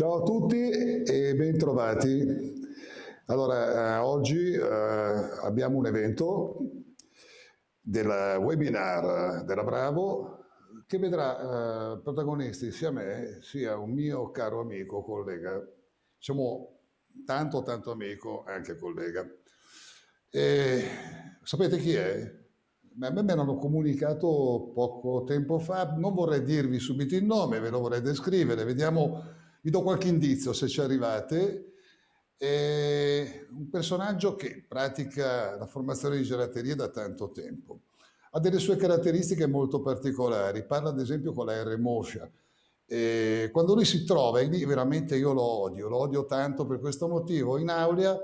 Ciao a tutti e bentrovati. Allora, eh, oggi eh, abbiamo un evento del webinar della Bravo che vedrà eh, protagonisti sia me sia un mio caro amico, collega. Siamo tanto tanto amico, anche collega. E sapete chi è? A me me l'hanno comunicato poco tempo fa, non vorrei dirvi subito il nome, ve lo vorrei descrivere, vediamo, vi do qualche indizio se ci arrivate. È un personaggio che pratica la formazione di gelateria da tanto tempo. Ha delle sue caratteristiche molto particolari, parla ad esempio con la R Moscia. Quando lui si trova, e lì veramente io lo odio, lo odio tanto per questo motivo, in Aulia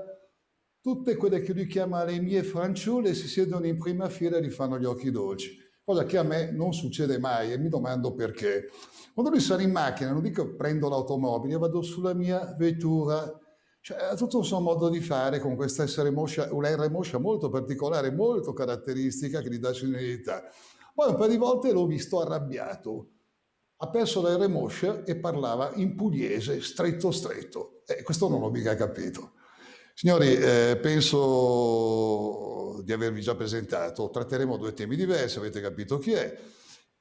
tutte quelle che lui chiama le mie fanciulle si siedono in prima fila e gli fanno gli occhi dolci, cosa che a me non succede mai e mi domando perché. Quando lui sale in macchina, non dico prendo l'automobile, vado sulla mia vettura, cioè ha tutto un suo modo di fare con questa essere moscia, una R moscia molto particolare, molto caratteristica che gli dà serenità. Poi un paio di volte l'ho visto arrabbiato, ha perso la R moscia e parlava in pugliese, stretto stretto, e questo non l'ho mica capito. Signori, eh, penso di avervi già presentato, tratteremo due temi diversi, avete capito chi è.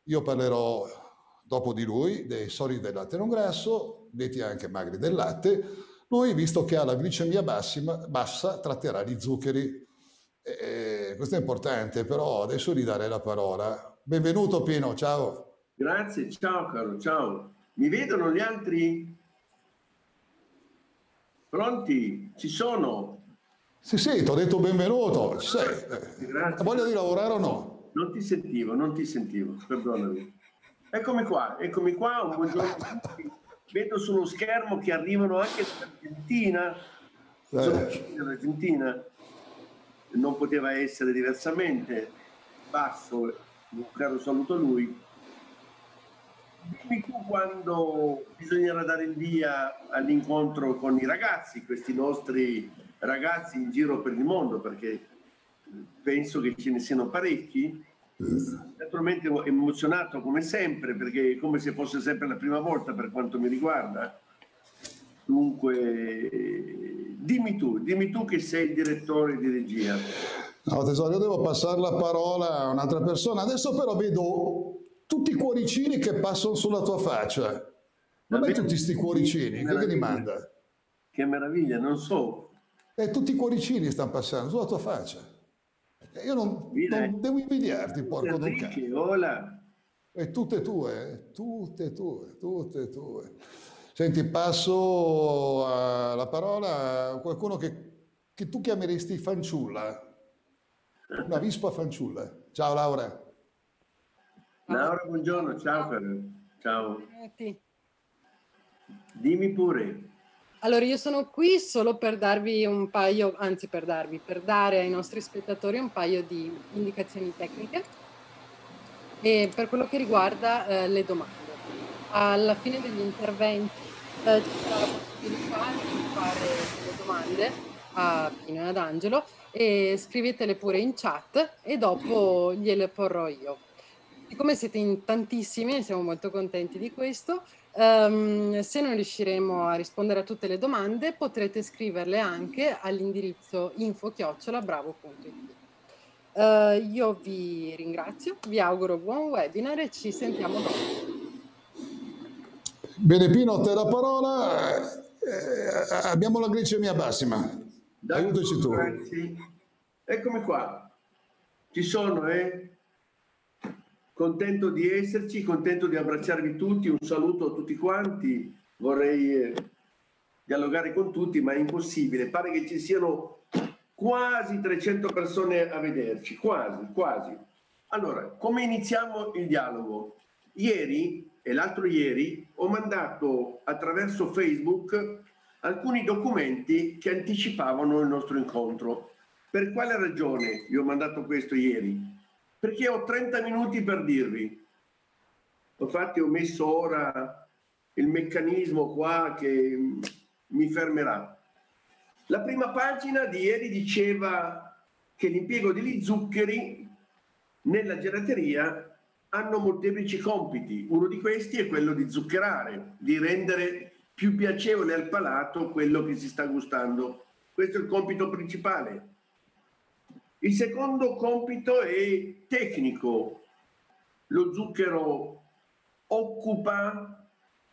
Io parlerò dopo di lui dei solidi del latte non grasso, detti anche magri del latte. Lui, visto che ha la glicemia bassima, bassa, tratterà gli zuccheri. E questo è importante, però adesso gli darei la parola. Benvenuto Pino, ciao. Grazie, ciao caro, ciao. Mi vedono gli altri? Pronti? Ci sono? Sì, sì, ti ho detto benvenuto. Sei? Grazie. Voglia di lavorare o no? Non ti sentivo, non ti sentivo, perdonami. Eccomi qua, eccomi qua, un buongiorno a tutti. Vedo sullo schermo che arrivano anche dall'Argentina. Eh. Dall'Argentina. Non poteva essere diversamente. Basso, un caro saluto a lui dimmi tu quando bisognerà dare il via all'incontro con i ragazzi, questi nostri ragazzi in giro per il mondo, perché penso che ce ne siano parecchi. Naturalmente emozionato come sempre, perché è come se fosse sempre la prima volta per quanto mi riguarda. Dunque, dimmi tu, dimmi tu che sei il direttore di regia. No, tesoro, io devo passare la parola a un'altra persona. Adesso però vedo tutti i cuoricini che passano sulla tua faccia. Non è tutti questi cuoricini, che, che li manda? Che meraviglia, non so. E tutti i cuoricini stanno passando sulla tua faccia. Io non, non devo invidiarti, porco don cane. E tutte tue, tutte tue, tutte tue. Senti, passo la parola a qualcuno che, che tu chiameresti fanciulla. Una vispa fanciulla. Ciao Laura. Laura, buongiorno, ciao caro. Ciao. Dimmi pure. Allora, io sono qui solo per darvi un paio, anzi per darvi, per dare ai nostri spettatori un paio di indicazioni tecniche e per quello che riguarda eh, le domande. Alla fine degli interventi eh, ci sarà la possibilità di fare delle domande a Pino e ad Angelo e scrivetele pure in chat e dopo gliele porrò io. Siccome siete in tantissimi e siamo molto contenti di questo, um, se non riusciremo a rispondere a tutte le domande potrete scriverle anche all'indirizzo info-bravo.it. Uh, eh, io vi ringrazio, vi auguro buon webinar e ci sentiamo dopo. Bene Pino, te la parola. Eh, abbiamo la glicemia bassima. Aiutaci tu. Grazie. Eccomi qua. Ci sono, eh? Contento di esserci, contento di abbracciarvi tutti, un saluto a tutti quanti, vorrei eh, dialogare con tutti, ma è impossibile, pare che ci siano quasi 300 persone a vederci, quasi, quasi. Allora, come iniziamo il dialogo? Ieri e l'altro ieri ho mandato attraverso Facebook alcuni documenti che anticipavano il nostro incontro. Per quale ragione vi ho mandato questo ieri? Perché ho 30 minuti per dirvi. Infatti ho messo ora il meccanismo qua che mi fermerà. La prima pagina di ieri diceva che l'impiego degli zuccheri nella gelateria hanno molteplici compiti. Uno di questi è quello di zuccherare, di rendere più piacevole al palato quello che si sta gustando. Questo è il compito principale. Il secondo compito è tecnico. Lo zucchero occupa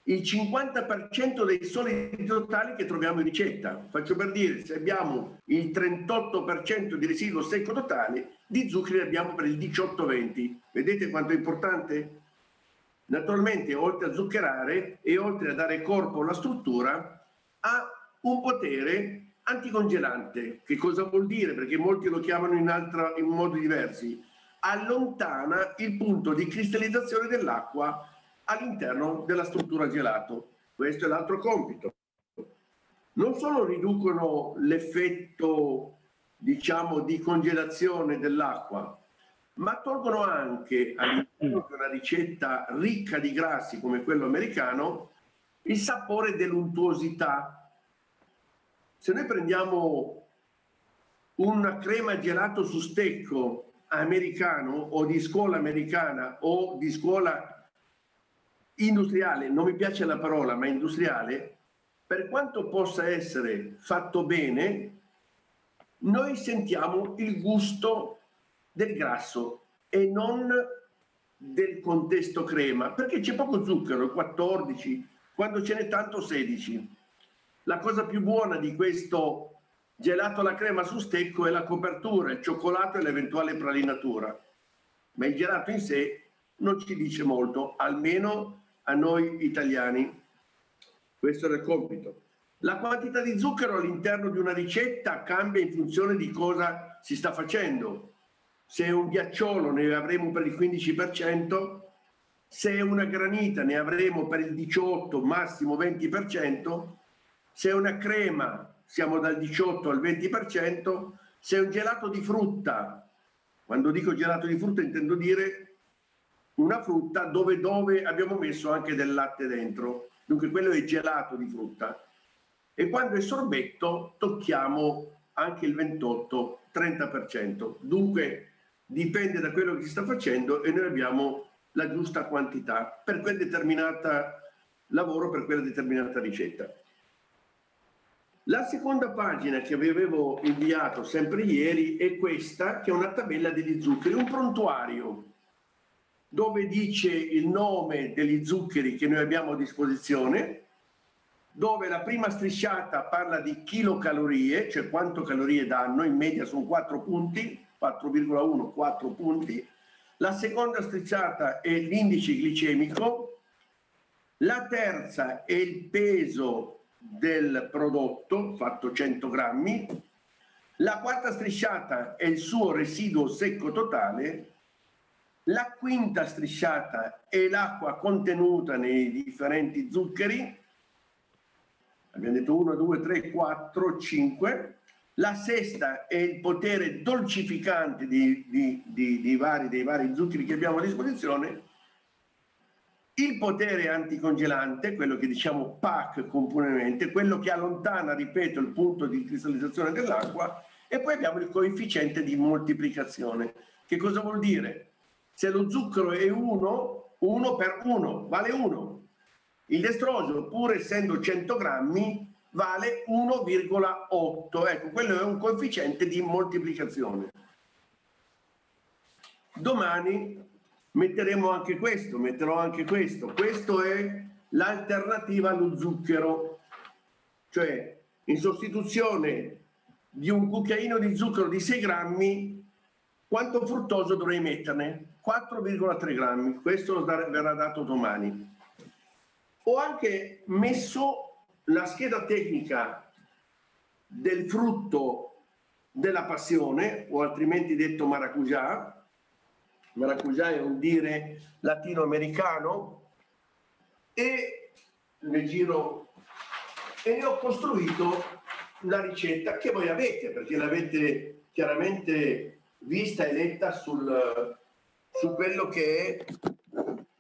il 50% dei solidi totali che troviamo in ricetta. Faccio per dire, se abbiamo il 38% di residuo secco totale, di zuccheri abbiamo per il 18-20. Vedete quanto è importante? Naturalmente, oltre a zuccherare e oltre a dare corpo alla struttura, ha un potere anticongelante. Che cosa vuol dire? Perché molti lo chiamano in, altra, in modi diversi. Allontana il punto di cristallizzazione dell'acqua all'interno della struttura gelato. Questo è l'altro compito. Non solo riducono l'effetto, diciamo, di congelazione dell'acqua, ma tolgono anche all'interno di una ricetta ricca di grassi come quello americano il sapore dell'untuosità. Se noi prendiamo una crema gelato su stecco americano o di scuola americana o di scuola industriale, non mi piace la parola, ma industriale, per quanto possa essere fatto bene, noi sentiamo il gusto del grasso e non del contesto crema, perché c'è poco zucchero, 14, quando ce n'è tanto 16. La cosa più buona di questo gelato alla crema su stecco è la copertura, il cioccolato e l'eventuale pralinatura, ma il gelato in sé non ci dice molto, almeno a noi italiani. Questo era il compito. La quantità di zucchero all'interno di una ricetta cambia in funzione di cosa si sta facendo. Se è un ghiacciolo ne avremo per il 15%, se è una granita ne avremo per il 18, massimo 20%, se è una crema siamo dal 18 al 20%, se è un gelato di frutta, quando dico gelato di frutta intendo dire una frutta dove, dove abbiamo messo anche del latte dentro. Dunque quello è gelato di frutta. E quando è sorbetto tocchiamo anche il 28-30%. Dunque dipende da quello che si sta facendo e noi abbiamo la giusta quantità per quel determinato lavoro, per quella determinata ricetta. La seconda pagina che vi avevo inviato sempre ieri è questa, che è una tabella degli zuccheri, un prontuario dove dice il nome degli zuccheri che noi abbiamo a disposizione, dove la prima strisciata parla di chilocalorie, cioè quanto calorie danno, in media sono 4 punti, 4,1, 4 punti. La seconda strisciata è l'indice glicemico, la terza è il peso del prodotto, fatto 100 grammi, la quarta strisciata è il suo residuo secco totale la quinta strisciata è l'acqua contenuta nei differenti zuccheri. Abbiamo detto 1, 2, 3, 4, 5. La sesta è il potere dolcificante di, di, di, vari, dei vari zuccheri che abbiamo a disposizione. Il potere anticongelante, quello che diciamo PAC comunemente, quello che allontana, ripeto, il punto di cristallizzazione dell'acqua. E poi abbiamo il coefficiente di moltiplicazione. Che cosa vuol dire? Se lo zucchero è 1, 1 per 1 vale 1. Il destrosio, pur essendo 100 grammi, vale 1,8. Ecco, quello è un coefficiente di moltiplicazione. Domani metteremo anche questo, metterò anche questo. Questo è l'alternativa allo zucchero, cioè in sostituzione di un cucchiaino di zucchero di 6 grammi, quanto fruttoso dovrei metterne? 4,3 grammi, questo verrà dato domani. Ho anche messo la scheda tecnica del frutto della passione, o altrimenti detto maracujá. Maracujá è un dire latinoamericano e ne giro e ne ho costruito la ricetta che voi avete, perché l'avete chiaramente vista e letta sul, su quello che è,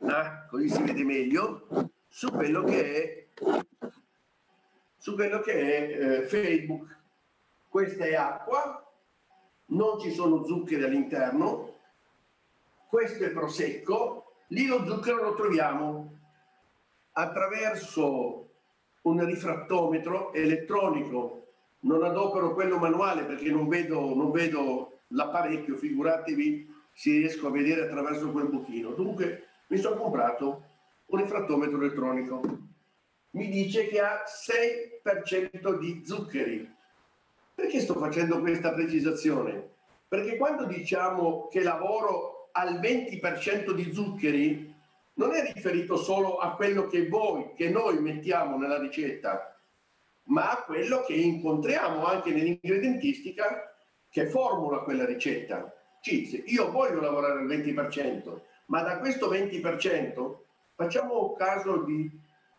ah, così si vede meglio, su quello che è, su quello che è eh, Facebook. Questa è acqua, non ci sono zuccheri all'interno, questo è prosecco, lì lo zucchero lo troviamo attraverso un rifrattometro elettronico, non adopero quello manuale perché non vedo, non vedo l'apparecchio, figuratevi se riesco a vedere attraverso quel buchino. Dunque mi sono comprato un rifrattometro elettronico. Mi dice che ha 6% di zuccheri. Perché sto facendo questa precisazione? Perché quando diciamo che lavoro al 20% di zuccheri, non è riferito solo a quello che voi, che noi mettiamo nella ricetta, ma a quello che incontriamo anche nell'ingredientistica che formula quella ricetta. Sì, io voglio lavorare al 20%, ma da questo 20% facciamo caso di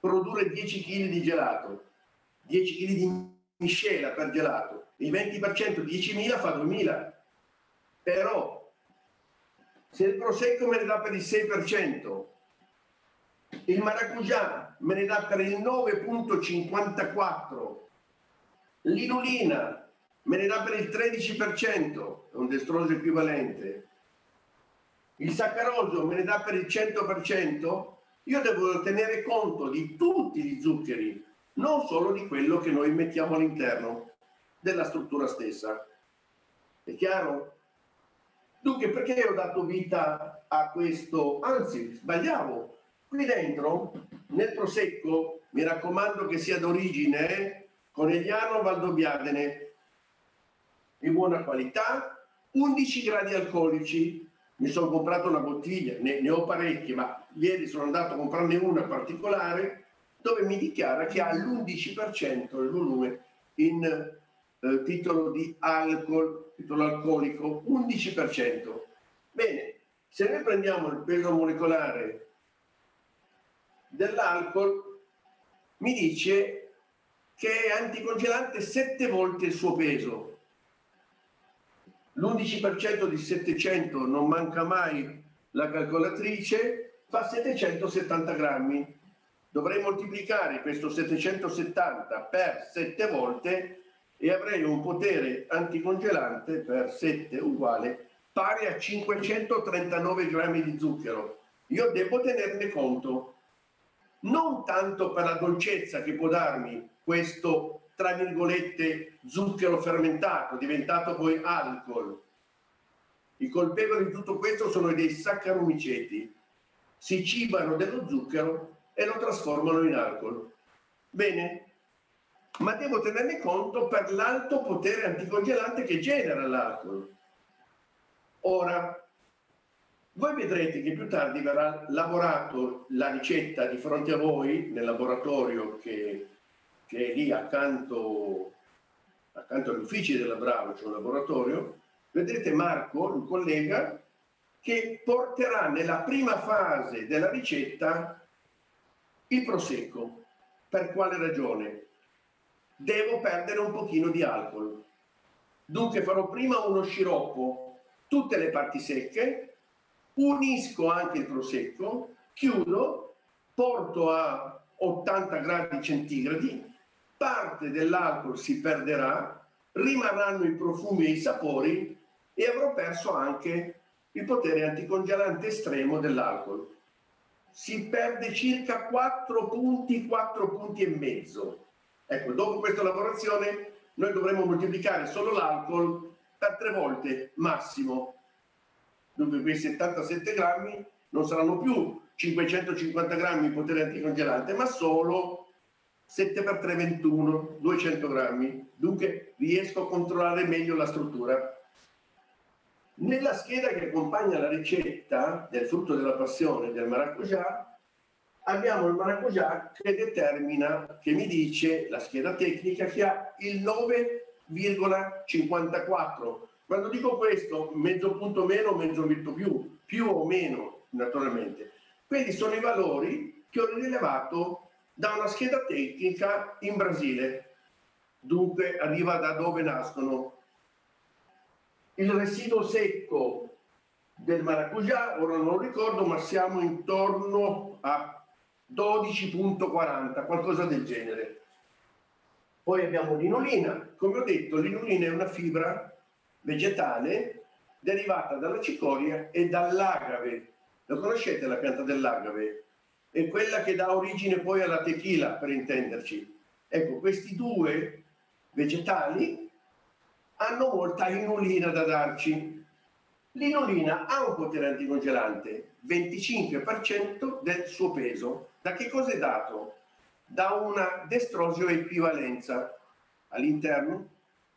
produrre 10 kg di gelato, 10 kg di miscela per gelato, il 20% 10.000 fa 2.000, però se il prosecco me ne dà per il 6%, il maracujá me ne dà per il 9.54, l'inulina me ne dà per il 13%, è un destroso equivalente, il saccaroso me ne dà per il 100%, io devo tenere conto di tutti gli zuccheri, non solo di quello che noi mettiamo all'interno della struttura stessa. È chiaro? Dunque, perché ho dato vita a questo? Anzi, sbagliavo. Qui dentro, nel prosecco, mi raccomando che sia d'origine Conegliano Valdobbiadene, di buona qualità, 11 gradi alcolici. Mi sono comprato una bottiglia, ne, ne ho parecchie, ma ieri sono andato a comprarne una particolare dove mi dichiara che ha l'11% il volume in eh, titolo di alcol, titolo alcolico, 11%. Bene, se noi prendiamo il peso molecolare dell'alcol, mi dice che è anticongelante 7 volte il suo peso. L'11% di 700 non manca mai la calcolatrice, fa 770 grammi. Dovrei moltiplicare questo 770 per 7 volte e avrei un potere anticongelante per 7 uguale pari a 539 grammi di zucchero. Io devo tenerne conto, non tanto per la dolcezza che può darmi questo, tra virgolette, zucchero fermentato, diventato poi alcol. I colpevoli di tutto questo sono dei saccaromiceti. Si cibano dello zucchero e lo trasformano in alcol. Bene, ma devo tenerne conto per l'alto potere anticongelante che genera l'alcol. Ora, voi vedrete che più tardi verrà lavorato la ricetta di fronte a voi nel laboratorio che, che è lì accanto, accanto agli uffici della Bravo, c'è un laboratorio. Vedrete Marco, il collega, che porterà nella prima fase della ricetta il prosecco. Per quale ragione? Devo perdere un pochino di alcol. Dunque farò prima uno sciroppo, tutte le parti secche, unisco anche il prosecco, chiudo, porto a 80 gradi centigradi, parte dell'alcol si perderà, rimarranno i profumi e i sapori e avrò perso anche il potere anticongelante estremo dell'alcol. Si perde circa 4 punti, 4 punti e mezzo Ecco, dopo questa lavorazione noi dovremo moltiplicare solo l'alcol per tre volte massimo. Dunque quei 77 grammi non saranno più 550 grammi di potere anticongelante, ma solo 7 per 3, 21, 200 grammi. Dunque riesco a controllare meglio la struttura. Nella scheda che accompagna la ricetta del frutto della passione del maracujá abbiamo il maracujá che determina, che mi dice la scheda tecnica che ha il 9,54. Quando dico questo, mezzo punto meno, mezzo punto più, più o meno naturalmente. Quindi sono i valori che ho rilevato da una scheda tecnica in Brasile. Dunque arriva da dove nascono. Il residuo secco del maracujá, ora non lo ricordo, ma siamo intorno a 12.40, qualcosa del genere. Poi abbiamo l'inulina. Come ho detto, l'inulina è una fibra vegetale derivata dalla cicoria e dall'agave. Lo conoscete la pianta dell'agave? È quella che dà origine poi alla tequila, per intenderci. Ecco, questi due vegetali hanno molta inulina da darci. L'inulina ha un potere anticongelante, 25% del suo peso. Da che cosa è dato? Da una destrosio equivalenza. All'interno,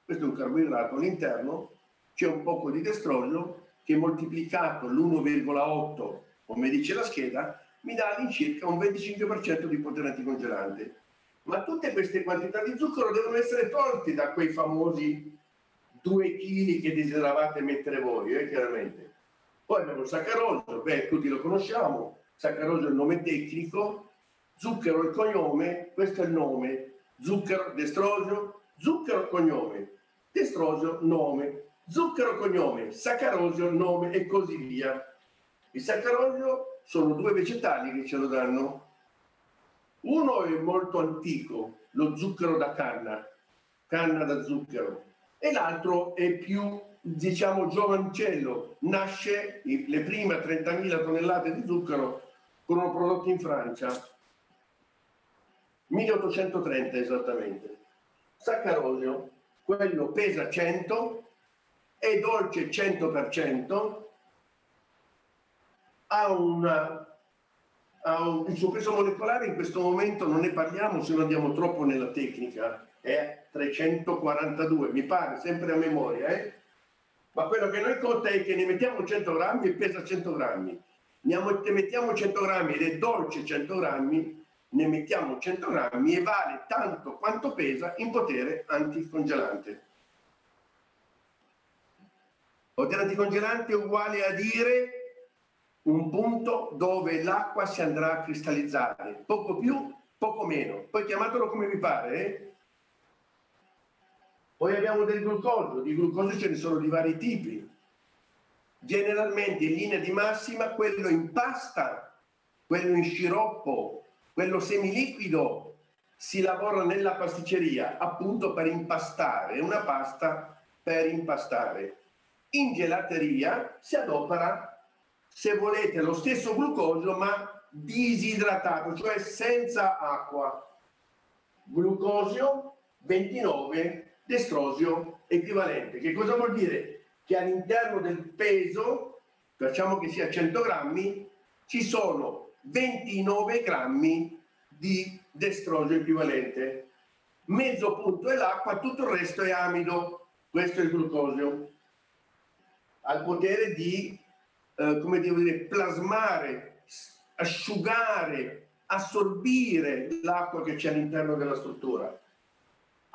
questo è un carboidrato, all'interno c'è un poco di destrosio che moltiplicato l'1,8, come dice la scheda, mi dà all'incirca un 25% di potere anticongelante. Ma tutte queste quantità di zucchero devono essere tolte da quei famosi 2 kg che desideravate mettere voi, eh, chiaramente. Poi abbiamo il saccarosio, beh, tutti lo conosciamo, saccarosio è il nome tecnico, zucchero il cognome, questo è il nome, zucchero, destrosio, zucchero cognome, destrosio nome, zucchero cognome, saccarosio nome e così via. Il saccarosio sono due vegetali che ce lo danno. Uno è molto antico, lo zucchero da canna, canna da zucchero, e l'altro è più, diciamo, giovancello. Nasce, le prime 30.000 tonnellate di zucchero furono prodotte in Francia, 1830 esattamente. Saccarosio, quello pesa 100, è dolce 100%, ha, una, ha un, il suo peso molecolare in questo momento non ne parliamo se non andiamo troppo nella tecnica, è 342, mi pare, sempre a memoria, eh? ma quello che noi conta è che ne mettiamo 100 grammi e pesa 100 grammi, ne mettiamo 100 grammi ed è dolce 100 grammi, ne mettiamo 100 grammi e vale tanto quanto pesa in potere anticongelante. Potere anticongelante è uguale a dire un punto dove l'acqua si andrà a cristallizzare, poco più, poco meno. Poi chiamatelo come vi pare, eh? Poi abbiamo del glucosio, di glucosio ce ne sono di vari tipi. Generalmente in linea di massima quello in pasta, quello in sciroppo, quello semiliquido si lavora nella pasticceria appunto per impastare, una pasta per impastare. In gelateria si adopera, se volete, lo stesso glucosio ma disidratato, cioè senza acqua. Glucosio 29 destrosio equivalente. Che cosa vuol dire? Che all'interno del peso, facciamo che sia 100 grammi, ci sono 29 grammi di destrosio equivalente. Mezzo punto è l'acqua, tutto il resto è amido. Questo è il glucosio. Ha il potere di, eh, come devo dire, plasmare, asciugare, assorbire l'acqua che c'è all'interno della struttura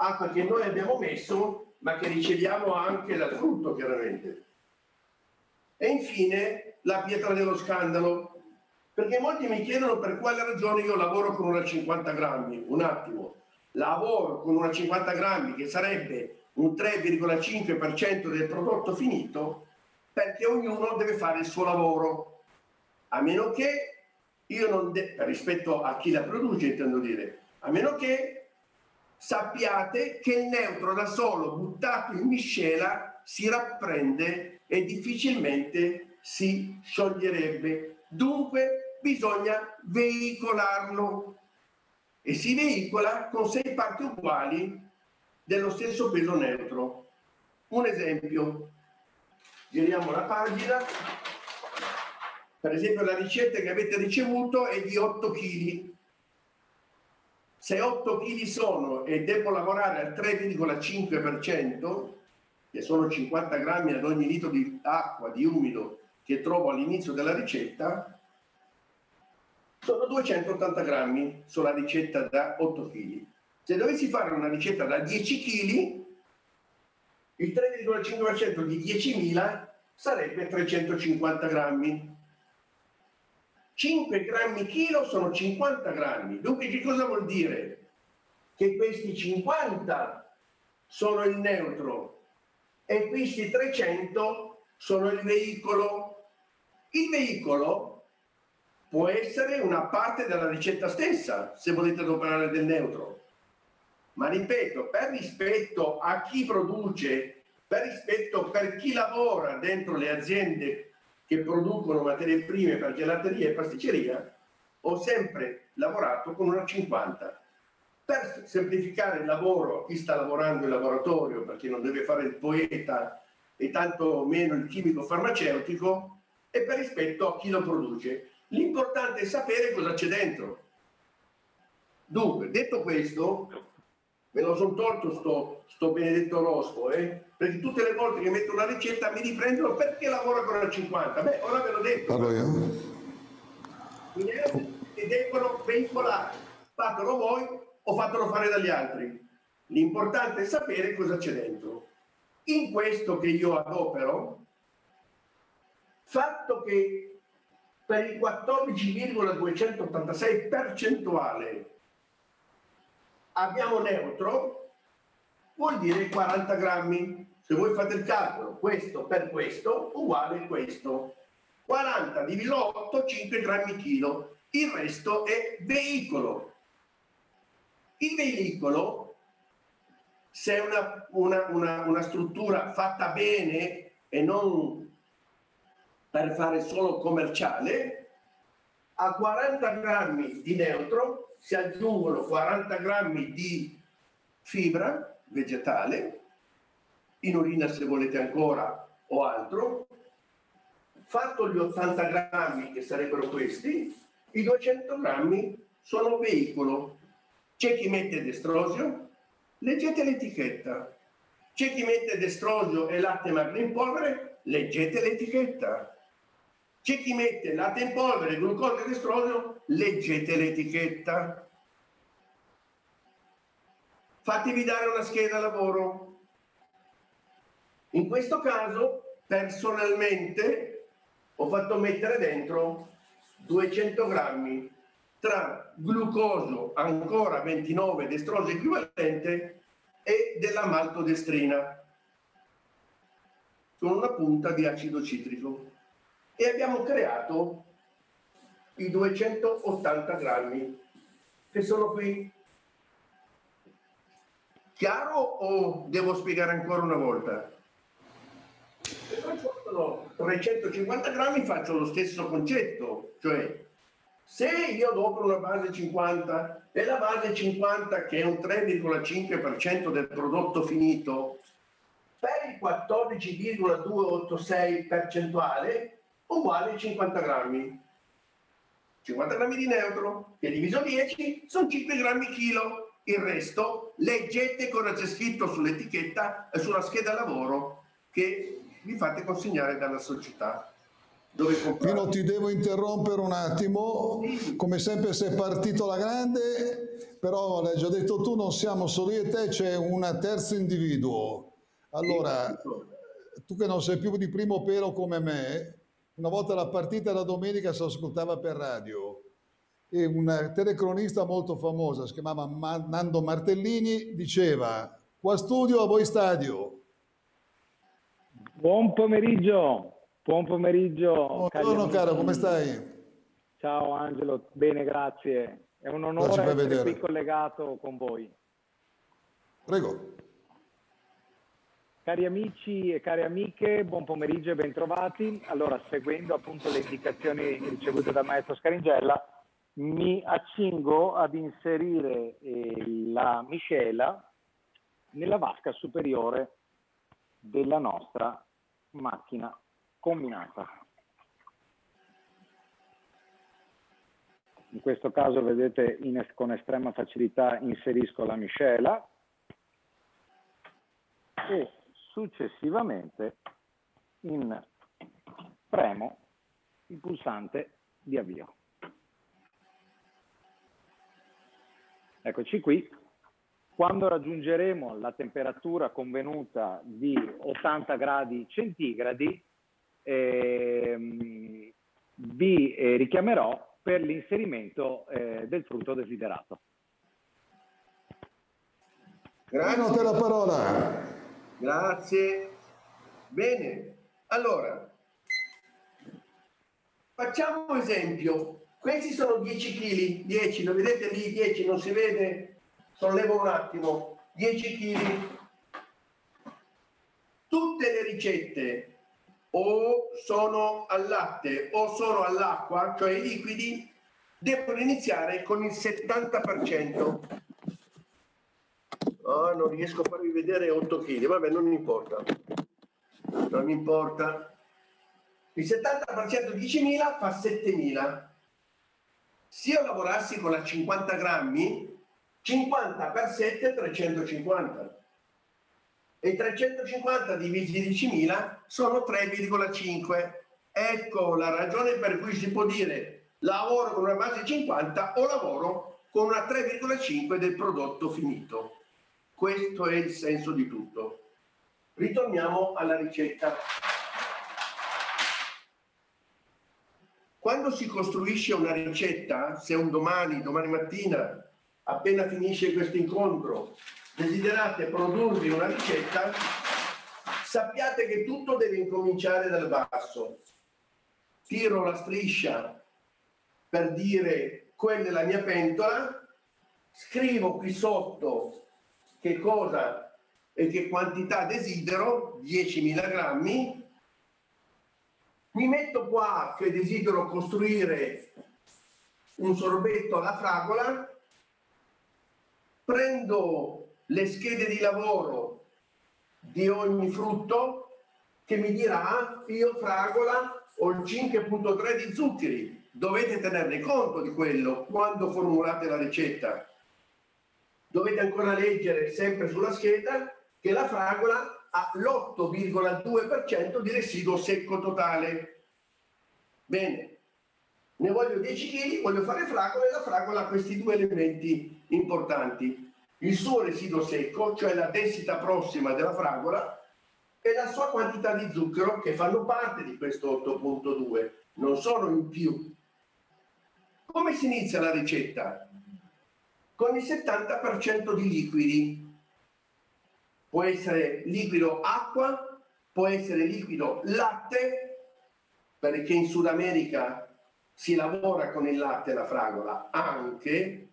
acqua che noi abbiamo messo ma che riceviamo anche dal frutto chiaramente. E infine la pietra dello scandalo, perché molti mi chiedono per quale ragione io lavoro con una 50 grammi. Un attimo, lavoro con una 50 grammi che sarebbe un 3,5% del prodotto finito perché ognuno deve fare il suo lavoro, a meno che io non, de- rispetto a chi la produce intendo dire, a meno che sappiate che il neutro da solo buttato in miscela si rapprende e difficilmente si scioglierebbe. Dunque bisogna veicolarlo e si veicola con sei parti uguali dello stesso peso neutro. Un esempio, giriamo la pagina, per esempio la ricetta che avete ricevuto è di 8 kg se 8 kg sono e devo lavorare al 3,5%, che sono 50 grammi ad ogni litro di acqua di umido che trovo all'inizio della ricetta, sono 280 grammi sulla ricetta da 8 kg. Se dovessi fare una ricetta da 10 kg, il 3,5% di 10.000 sarebbe 350 grammi. 5 grammi chilo sono 50 grammi. Dunque che cosa vuol dire? Che questi 50 sono il neutro e questi 300 sono il veicolo. Il veicolo può essere una parte della ricetta stessa, se volete adoperare del neutro. Ma ripeto, per rispetto a chi produce, per rispetto per chi lavora dentro le aziende che producono materie prime per gelateria e pasticceria, ho sempre lavorato con una 50. per semplificare il lavoro chi sta lavorando in laboratorio, perché non deve fare il poeta e tanto meno il chimico farmaceutico, e per rispetto a chi lo produce. L'importante è sapere cosa c'è dentro. Dunque, detto questo, me lo sono tolto sto, sto benedetto rospo, eh? perché tutte le volte che metto una ricetta mi riprendono perché lavora con la 50. Beh, ora ve l'ho detto. Parlo io. I neofi devono veicolare. Fatelo voi o fatelo fare dagli altri. L'importante è sapere cosa c'è dentro. In questo che io adopero, fatto che per il 14,286 percentuale abbiamo neutro, vuol dire 40 grammi. Se voi fate il calcolo, questo per questo uguale questo. 40 diviso 8, 5 grammi chilo. Il resto è veicolo. Il veicolo, se è una, una, una, una struttura fatta bene e non per fare solo commerciale, a 40 grammi di neutro si aggiungono 40 grammi di fibra vegetale, in urina se volete ancora o altro, fatto gli 80 grammi che sarebbero questi, i 200 grammi sono veicolo. C'è chi mette destrosio, leggete l'etichetta. C'è chi mette destrosio e latte magro in polvere, leggete l'etichetta. C'è chi mette latte in polvere, glucosio e destrosio, leggete l'etichetta. Fatevi dare una scheda lavoro. In questo caso, personalmente, ho fatto mettere dentro 200 grammi tra glucosio ancora 29 destrosio equivalente e della maltodestrina con una punta di acido citrico e abbiamo creato i 280 grammi che sono qui. Chiaro o devo spiegare ancora una volta? Se costano 350 grammi faccio lo stesso concetto, cioè se io adopero una base 50 e la base 50 che è un 3,5% del prodotto finito per il 14,286 percentuale uguale 50 grammi. 50 grammi di neutro che diviso 10 sono 5 grammi chilo. Il resto leggete cosa c'è scritto sull'etichetta e sulla scheda lavoro che vi fate consegnare dalla società. Dove Pino ti devo interrompere un attimo, come sempre sei partito alla grande, però l'hai già detto tu, non siamo solo io e te, c'è un terzo individuo. Allora, tu che non sei più di primo pelo come me, una volta la partita la domenica si ascoltava per radio e un telecronista molto famoso, si chiamava Nando Martellini, diceva qua studio a voi stadio. Buon pomeriggio, buon pomeriggio. Buongiorno caro, come stai? Ciao Angelo, bene, grazie. È un onore essere qui collegato con voi. Prego. Cari amici e cari amiche, buon pomeriggio e bentrovati. Allora, seguendo appunto le indicazioni ricevute dal maestro Scaringella, mi accingo ad inserire eh, la miscela nella vasca superiore della nostra macchina combinata. In questo caso vedete in, con estrema facilità inserisco la miscela e successivamente in premo il pulsante di avvio. Eccoci qui. Quando raggiungeremo la temperatura convenuta di 80 gradi centigradi, ehm, vi eh, richiamerò per l'inserimento eh, del frutto desiderato. Grazie. a te la parola. Grazie. Bene, allora, facciamo esempio. Questi sono 10 kg, 10, lo vedete lì, 10, non si vede? Sollevo un attimo, 10 kg. Tutte le ricette o sono al latte o sono all'acqua, cioè i liquidi, devono iniziare con il 70%. Oh, non riesco a farvi vedere 8 kg, vabbè, non importa. Non importa. Il 70% di 10.000 fa 7.000. Se io lavorassi con la 50 grammi, 50 per 7 è 350. E 350 divisi 10.000 sono 3,5. Ecco la ragione per cui si può dire lavoro con una base 50 o lavoro con una 3,5 del prodotto finito. Questo è il senso di tutto. Ritorniamo alla ricetta. Quando si costruisce una ricetta, se un domani, domani mattina, appena finisce questo incontro, desiderate produrvi una ricetta, sappiate che tutto deve incominciare dal basso. Tiro la striscia per dire quella è la mia pentola, scrivo qui sotto che cosa e che quantità desidero, 10.000 grammi, mi metto qua che desidero costruire un sorbetto alla fragola, prendo le schede di lavoro di ogni frutto che mi dirà io fragola ho il 5.3 di zuccheri. Dovete tenerne conto di quello quando formulate la ricetta. Dovete ancora leggere sempre sulla scheda che la fragola ha l'8,2% di residuo secco totale. Bene, ne voglio 10 kg, voglio fare fragola e la fragola ha questi due elementi importanti. Il suo residuo secco, cioè la densità prossima della fragola, e la sua quantità di zucchero che fanno parte di questo 8.2, non sono in più. Come si inizia la ricetta? Con il 70% di liquidi può essere liquido acqua, può essere liquido latte, perché in Sud America si lavora con il latte e la fragola anche,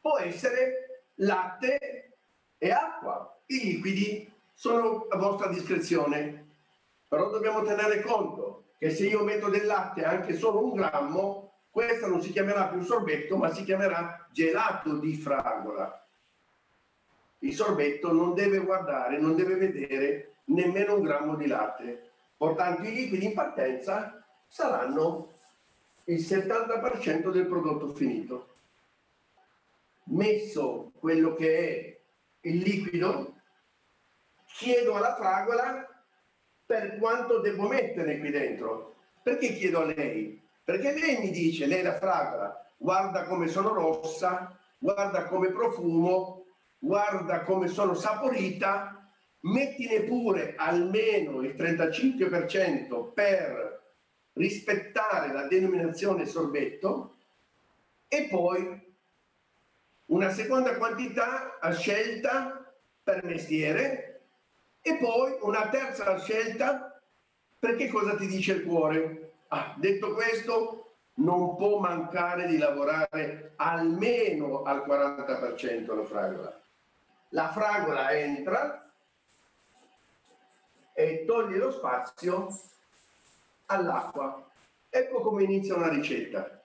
può essere latte e acqua. I liquidi sono a vostra discrezione, però dobbiamo tenere conto che se io metto del latte anche solo un grammo, questo non si chiamerà più sorbetto, ma si chiamerà gelato di fragola il sorbetto non deve guardare, non deve vedere nemmeno un grammo di latte. Portanto i liquidi in partenza saranno il 70% del prodotto finito. Messo quello che è il liquido, chiedo alla fragola per quanto devo mettere qui dentro. Perché chiedo a lei? Perché lei mi dice, lei la fragola, guarda come sono rossa, guarda come profumo, guarda come sono saporita, mettine pure almeno il 35% per rispettare la denominazione sorbetto e poi una seconda quantità a scelta per mestiere e poi una terza scelta perché cosa ti dice il cuore. Ah, detto questo, non può mancare di lavorare almeno al 40% la fragola la fragola entra e toglie lo spazio all'acqua. Ecco come inizia una ricetta.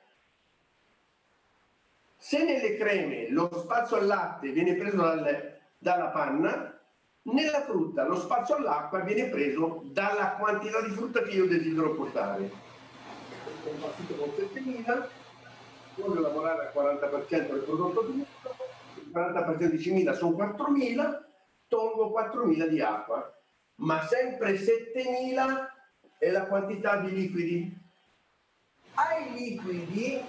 Se nelle creme lo spazio al latte viene preso dal, dalla panna, nella frutta lo spazio all'acqua viene preso dalla quantità di frutta che io desidero portare. Sono partito con 7.000, voglio lavorare al 40% del prodotto finito, 40 per 13.000 sono 4.000, tolgo 4.000 di acqua, ma sempre 7.000 è la quantità di liquidi. Ai liquidi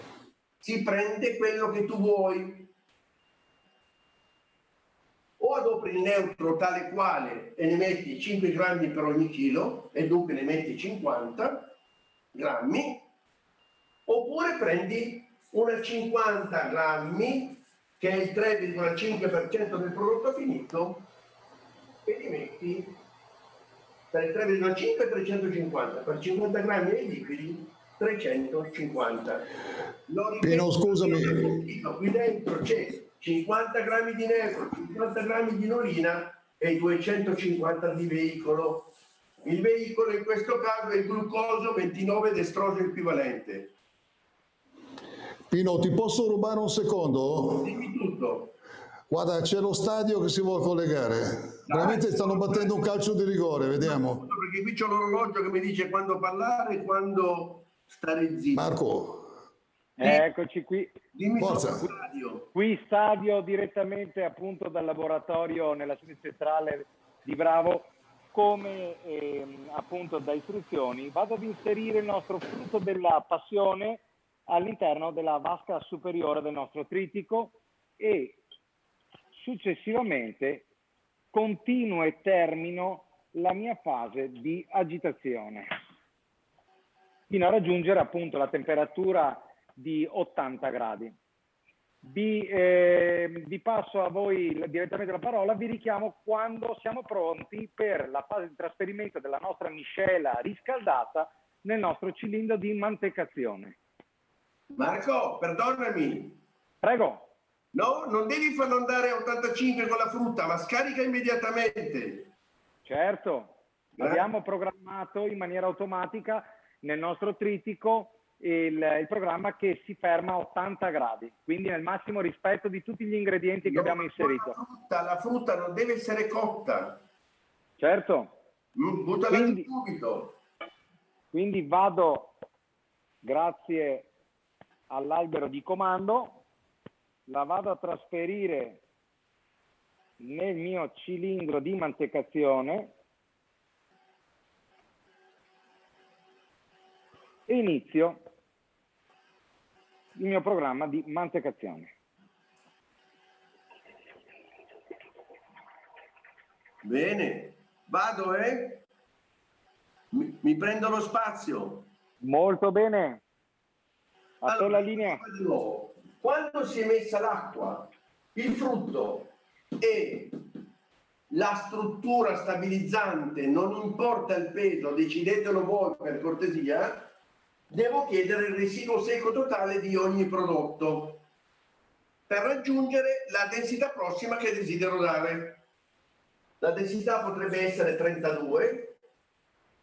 si prende quello che tu vuoi. O adopri il neutro tale quale e ne metti 5 grammi per ogni chilo e dunque ne metti 50 grammi, oppure prendi una 50 grammi che è il 3,5% del prodotto finito, e li metti per il 3,5 350, per 50 grammi di liquidi 350. Pino, scusami. Qui dentro c'è 50 grammi di neutro, 50 grammi di nolina e 250 di veicolo. Il veicolo in questo caso è il glucoso 29 destrosio equivalente. Pino, ti posso rubare un secondo? Dimmi tutto. Guarda, c'è lo stadio che si vuole collegare. Veramente stanno battendo un calcio di rigore, vediamo. Perché qui c'è l'orologio che mi dice quando parlare e quando stare zitto. Marco. Eccoci qui. Dimmi Forza. stadio. Qui stadio direttamente appunto dal laboratorio nella sede centrale di Bravo. Come ehm, appunto da istruzioni vado ad inserire il nostro frutto della passione all'interno della vasca superiore del nostro tritico e successivamente continuo e termino la mia fase di agitazione fino a raggiungere appunto la temperatura di 80 gradi. Vi, eh, vi, passo a voi direttamente la parola, vi richiamo quando siamo pronti per la fase di trasferimento della nostra miscela riscaldata nel nostro cilindro di mantecazione. Marco, perdonami. Prego. No, non devi farlo andare a 85 con la frutta, ma scarica immediatamente. Certo, Eh? abbiamo programmato in maniera automatica nel nostro tritico il, il programma che si ferma a 80 gradi, quindi nel massimo rispetto di tutti gli ingredienti che No, abbiamo inserito. La frutta, la frutta non deve essere cotta. Certo, Mm, Buttala Quindi- subito. quindi vado, grazie all'albero di comando, la vado a trasferire nel mio cilindro di mantecazione e inizio il mio programma di mantecazione. Bene, vado, eh? Mi, mi prendo lo spazio. Molto bene. A te la Allora, linea. Quando si è messa l'acqua, il frutto e la struttura stabilizzante, non importa il peso, decidetelo voi per cortesia, devo chiedere il residuo secco totale di ogni prodotto per raggiungere la densità prossima che desidero dare. La densità potrebbe essere 32,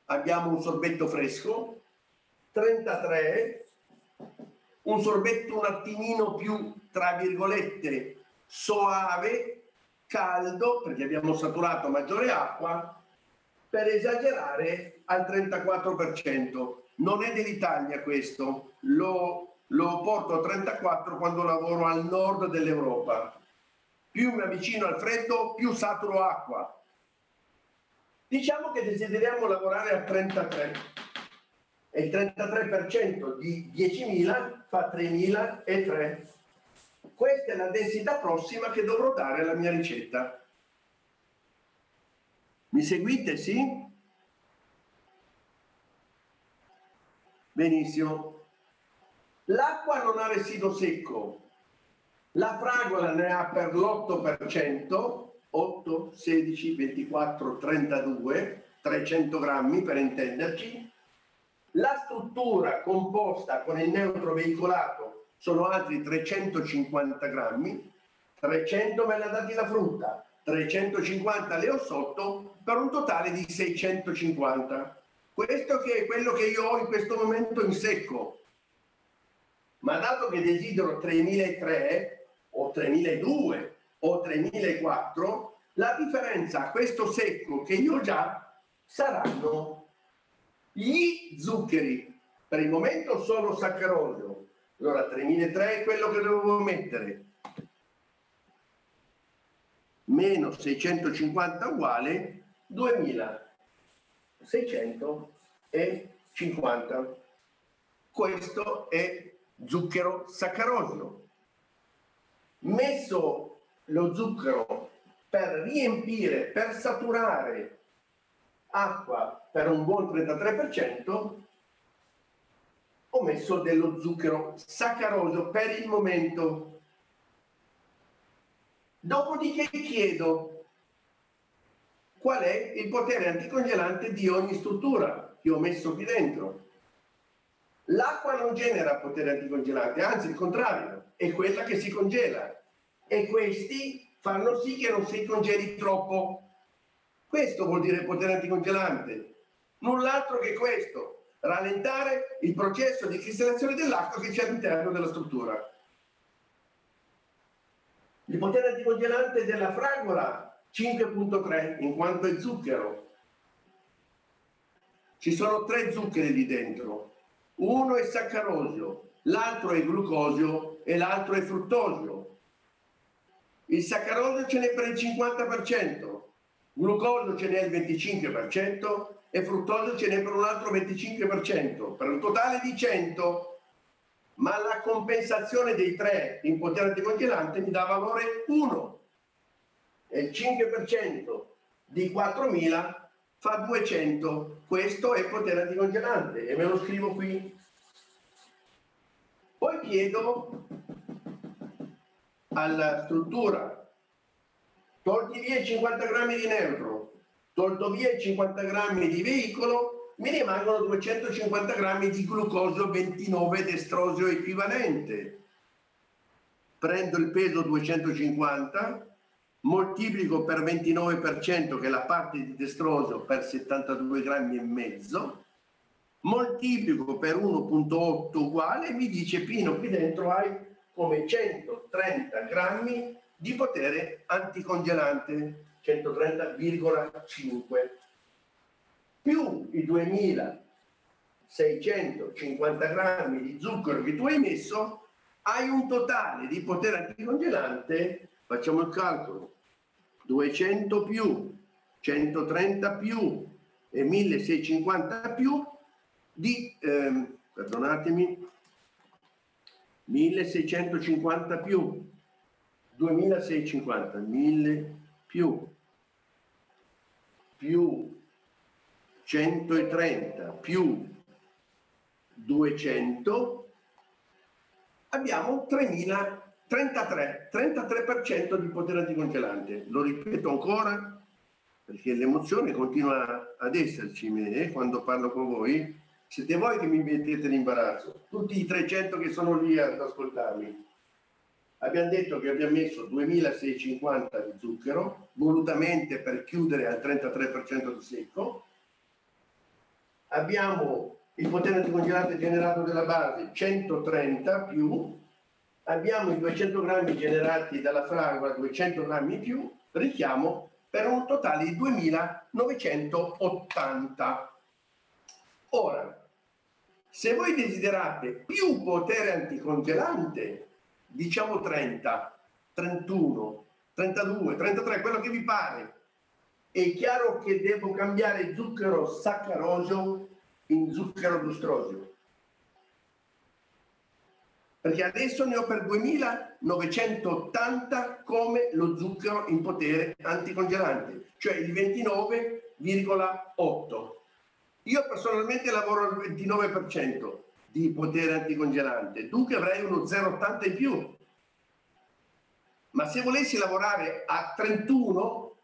abbiamo un sorbetto fresco, 33, un sorbetto un attimino più, tra virgolette, soave, caldo, perché abbiamo saturato maggiore acqua, per esagerare al 34%. Non è dell'Italia questo, lo, lo porto a 34 quando lavoro al nord dell'Europa. Più mi avvicino al freddo, più saturo acqua. Diciamo che desideriamo lavorare a 33 e il 33% di 10.000 fa 3.003. Questa è la densità prossima che dovrò dare alla mia ricetta. Mi seguite, sì? Benissimo. L'acqua non ha residuo secco. La fragola ne ha per l'8%, 8, 16, 24, 32, 300 grammi per intenderci. La struttura composta con il neutro veicolato sono altri 350 grammi, 300 me l'ha dati la frutta, 350 le ho sotto per un totale di 650. Questo che è quello che io ho in questo momento in secco. Ma dato che desidero 3003 o 3002 o 3004, la differenza a questo secco che io ho già saranno gli zuccheri. Per il momento sono saccarosio. Allora 3003 è quello che dovevo mettere. Meno 650 uguale 2650. Questo è zucchero saccarosio. Messo lo zucchero per riempire, per saturare acqua per un buon 33%, ho messo dello zucchero saccaroso per il momento. Dopodiché chiedo qual è il potere anticongelante di ogni struttura che ho messo qui dentro. L'acqua non genera potere anticongelante, anzi il contrario, è quella che si congela e questi fanno sì che non si congeli troppo. Questo vuol dire potere anticongelante, null'altro che questo, rallentare il processo di cristallazione dell'acqua che c'è all'interno della struttura. Il potere anticongelante della fragola 5.3 in quanto è zucchero. Ci sono tre zuccheri lì dentro. Uno è saccarosio, l'altro è glucosio e l'altro è fruttosio. Il saccarosio ce n'è per il 50%, glucosio ce n'è il 25% e fruttosio ce n'è per un altro 25%, per un totale di 100, ma la compensazione dei tre in potere anticongelante mi dà valore 1 e il 5% di 4000 fa 200. Questo è potere anticongelante e me lo scrivo qui. Poi chiedo alla struttura tolti via i 50 grammi di neutro, tolto via i 50 grammi di veicolo, mi rimangono 250 grammi di glucosio 29 destrosio equivalente. Prendo il peso 250, moltiplico per 29% che è la parte di destrosio per 72 grammi e mezzo, moltiplico per 1.8 uguale mi dice Pino qui dentro hai come 130 grammi di potere anticongelante 130,5 più i 2650 grammi di zucchero che tu hai messo hai un totale di potere anticongelante facciamo il calcolo 200 più 130 più e 1650 più di ehm, perdonatemi 1650 più 2650, 1000 più, più 130 più 200, abbiamo 3033, 33% di potere anticongelante. Lo ripeto ancora perché l'emozione continua ad esserci eh, quando parlo con voi. Siete voi che mi mettete l'imbarazzo, tutti i 300 che sono lì ad ascoltarmi abbiamo detto che abbiamo messo 2650 di zucchero, volutamente per chiudere al 33% di secco. Abbiamo il potere anticongelante generato della base 130 più, abbiamo i 200 grammi generati dalla fragola 200 grammi più, richiamo per un totale di 2980. Ora, se voi desiderate più potere anticongelante, diciamo 30, 31, 32, 33, quello che vi pare. È chiaro che devo cambiare zucchero saccarosio in zucchero lustrosio. Perché adesso ne ho per 2980 come lo zucchero in potere anticongelante, cioè il 29,8. Io personalmente lavoro al 29%, di potere anticongelante, dunque avrei uno 0,80 in più. Ma se volessi lavorare a 31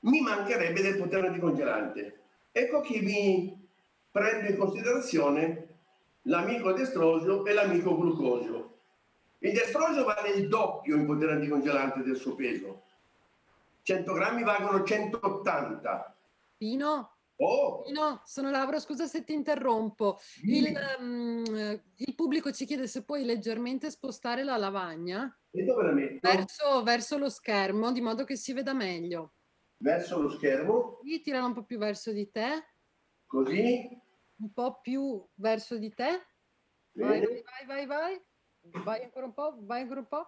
mi mancherebbe del potere anticongelante. Ecco che mi prendo in considerazione l'amico destrosio e l'amico glucosio. Il destrosio vale il doppio in potere anticongelante del suo peso. 100 grammi valgono 180. Pino, Oh. No, sono Laura, scusa se ti interrompo. Il, um, il, pubblico ci chiede se puoi leggermente spostare la lavagna verso, verso, lo schermo, di modo che si veda meglio. Verso lo schermo? Sì, tirala un po' più verso di te. Così? Un po' più verso di te. Vai, vai, vai, vai. Vai ancora un po', vai ancora un po'.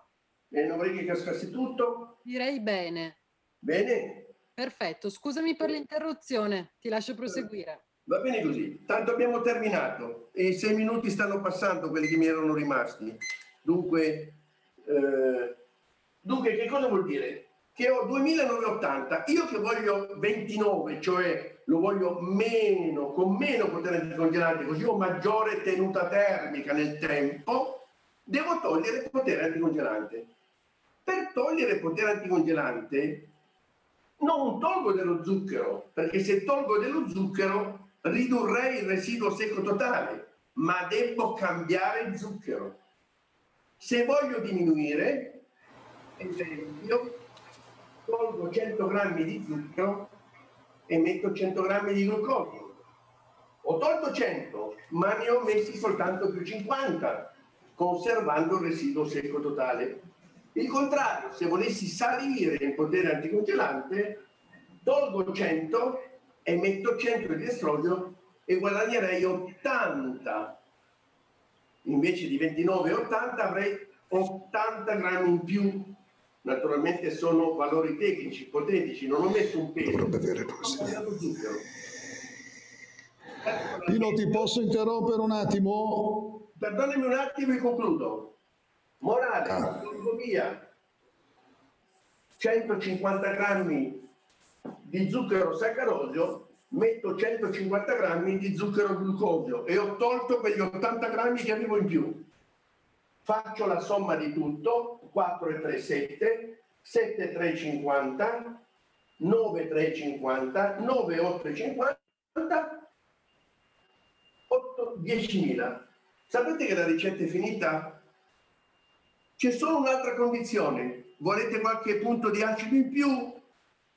E non vorrei che cascasse tutto? Direi bene. Bene? Perfetto, scusami per l'interruzione, ti lascio proseguire. Va bene così, tanto abbiamo terminato e i sei minuti stanno passando quelli che mi erano rimasti. Dunque, eh, dunque che cosa vuol dire? Che ho 2980, io che voglio 29, cioè lo voglio meno, con meno potere anticongelante, così ho maggiore tenuta termica nel tempo, devo togliere potere anticongelante. Per togliere potere anticongelante non tolgo dello zucchero, perché se tolgo dello zucchero ridurrei il residuo secco totale, ma devo cambiare zucchero. Se voglio diminuire, esempio, tolgo 100 grammi di zucchero e metto 100 grammi di glucosio. Ho tolto 100, ma ne ho messi soltanto più 50, conservando il residuo secco totale. Il contrario, se volessi salire il potere anticongelante, tolgo 100 e metto 100 di estrodio e guadagnerei 80. Invece di 29,80 avrei 80 grammi in più. Naturalmente sono valori tecnici, ipotetici, non ho messo un peso. Dovrebbe avere Pino, ti posso interrompere un attimo? Perdonami un attimo e concludo. Morale, ah. via 150 grammi di zucchero saccarosio, metto 150 grammi di zucchero glucosio e ho tolto quegli 80 grammi che avevo in più. Faccio la somma di tutto, 4 e 3, 7, 7 3, 50, 9 3, 50, 9 8 50, 8, 10.000. Sapete che la ricetta è finita? C'è solo un'altra condizione. Volete qualche punto di acido in più?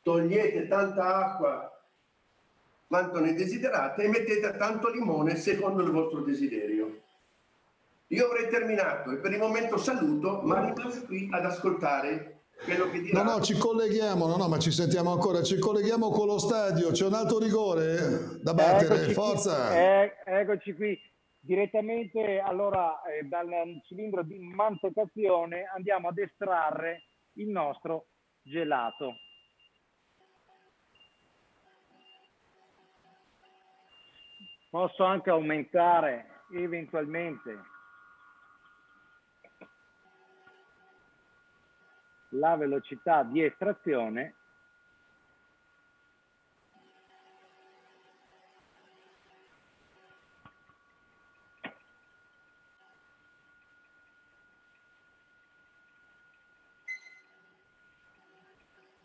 Togliete tanta acqua quanto ne desiderate e mettete tanto limone secondo il vostro desiderio. Io avrei terminato e per il momento saluto, ma rimango qui ad ascoltare quello che dirà. No, no, ci colleghiamo, no, no, ma ci sentiamo ancora, ci colleghiamo con lo stadio, c'è un alto rigore da battere, eccoci forza! Qui, eh, eccoci qui, direttamente allora eh, dal cilindro di mantecazione andiamo ad estrarre il nostro gelato. Posso anche aumentare eventualmente la velocità di estrazione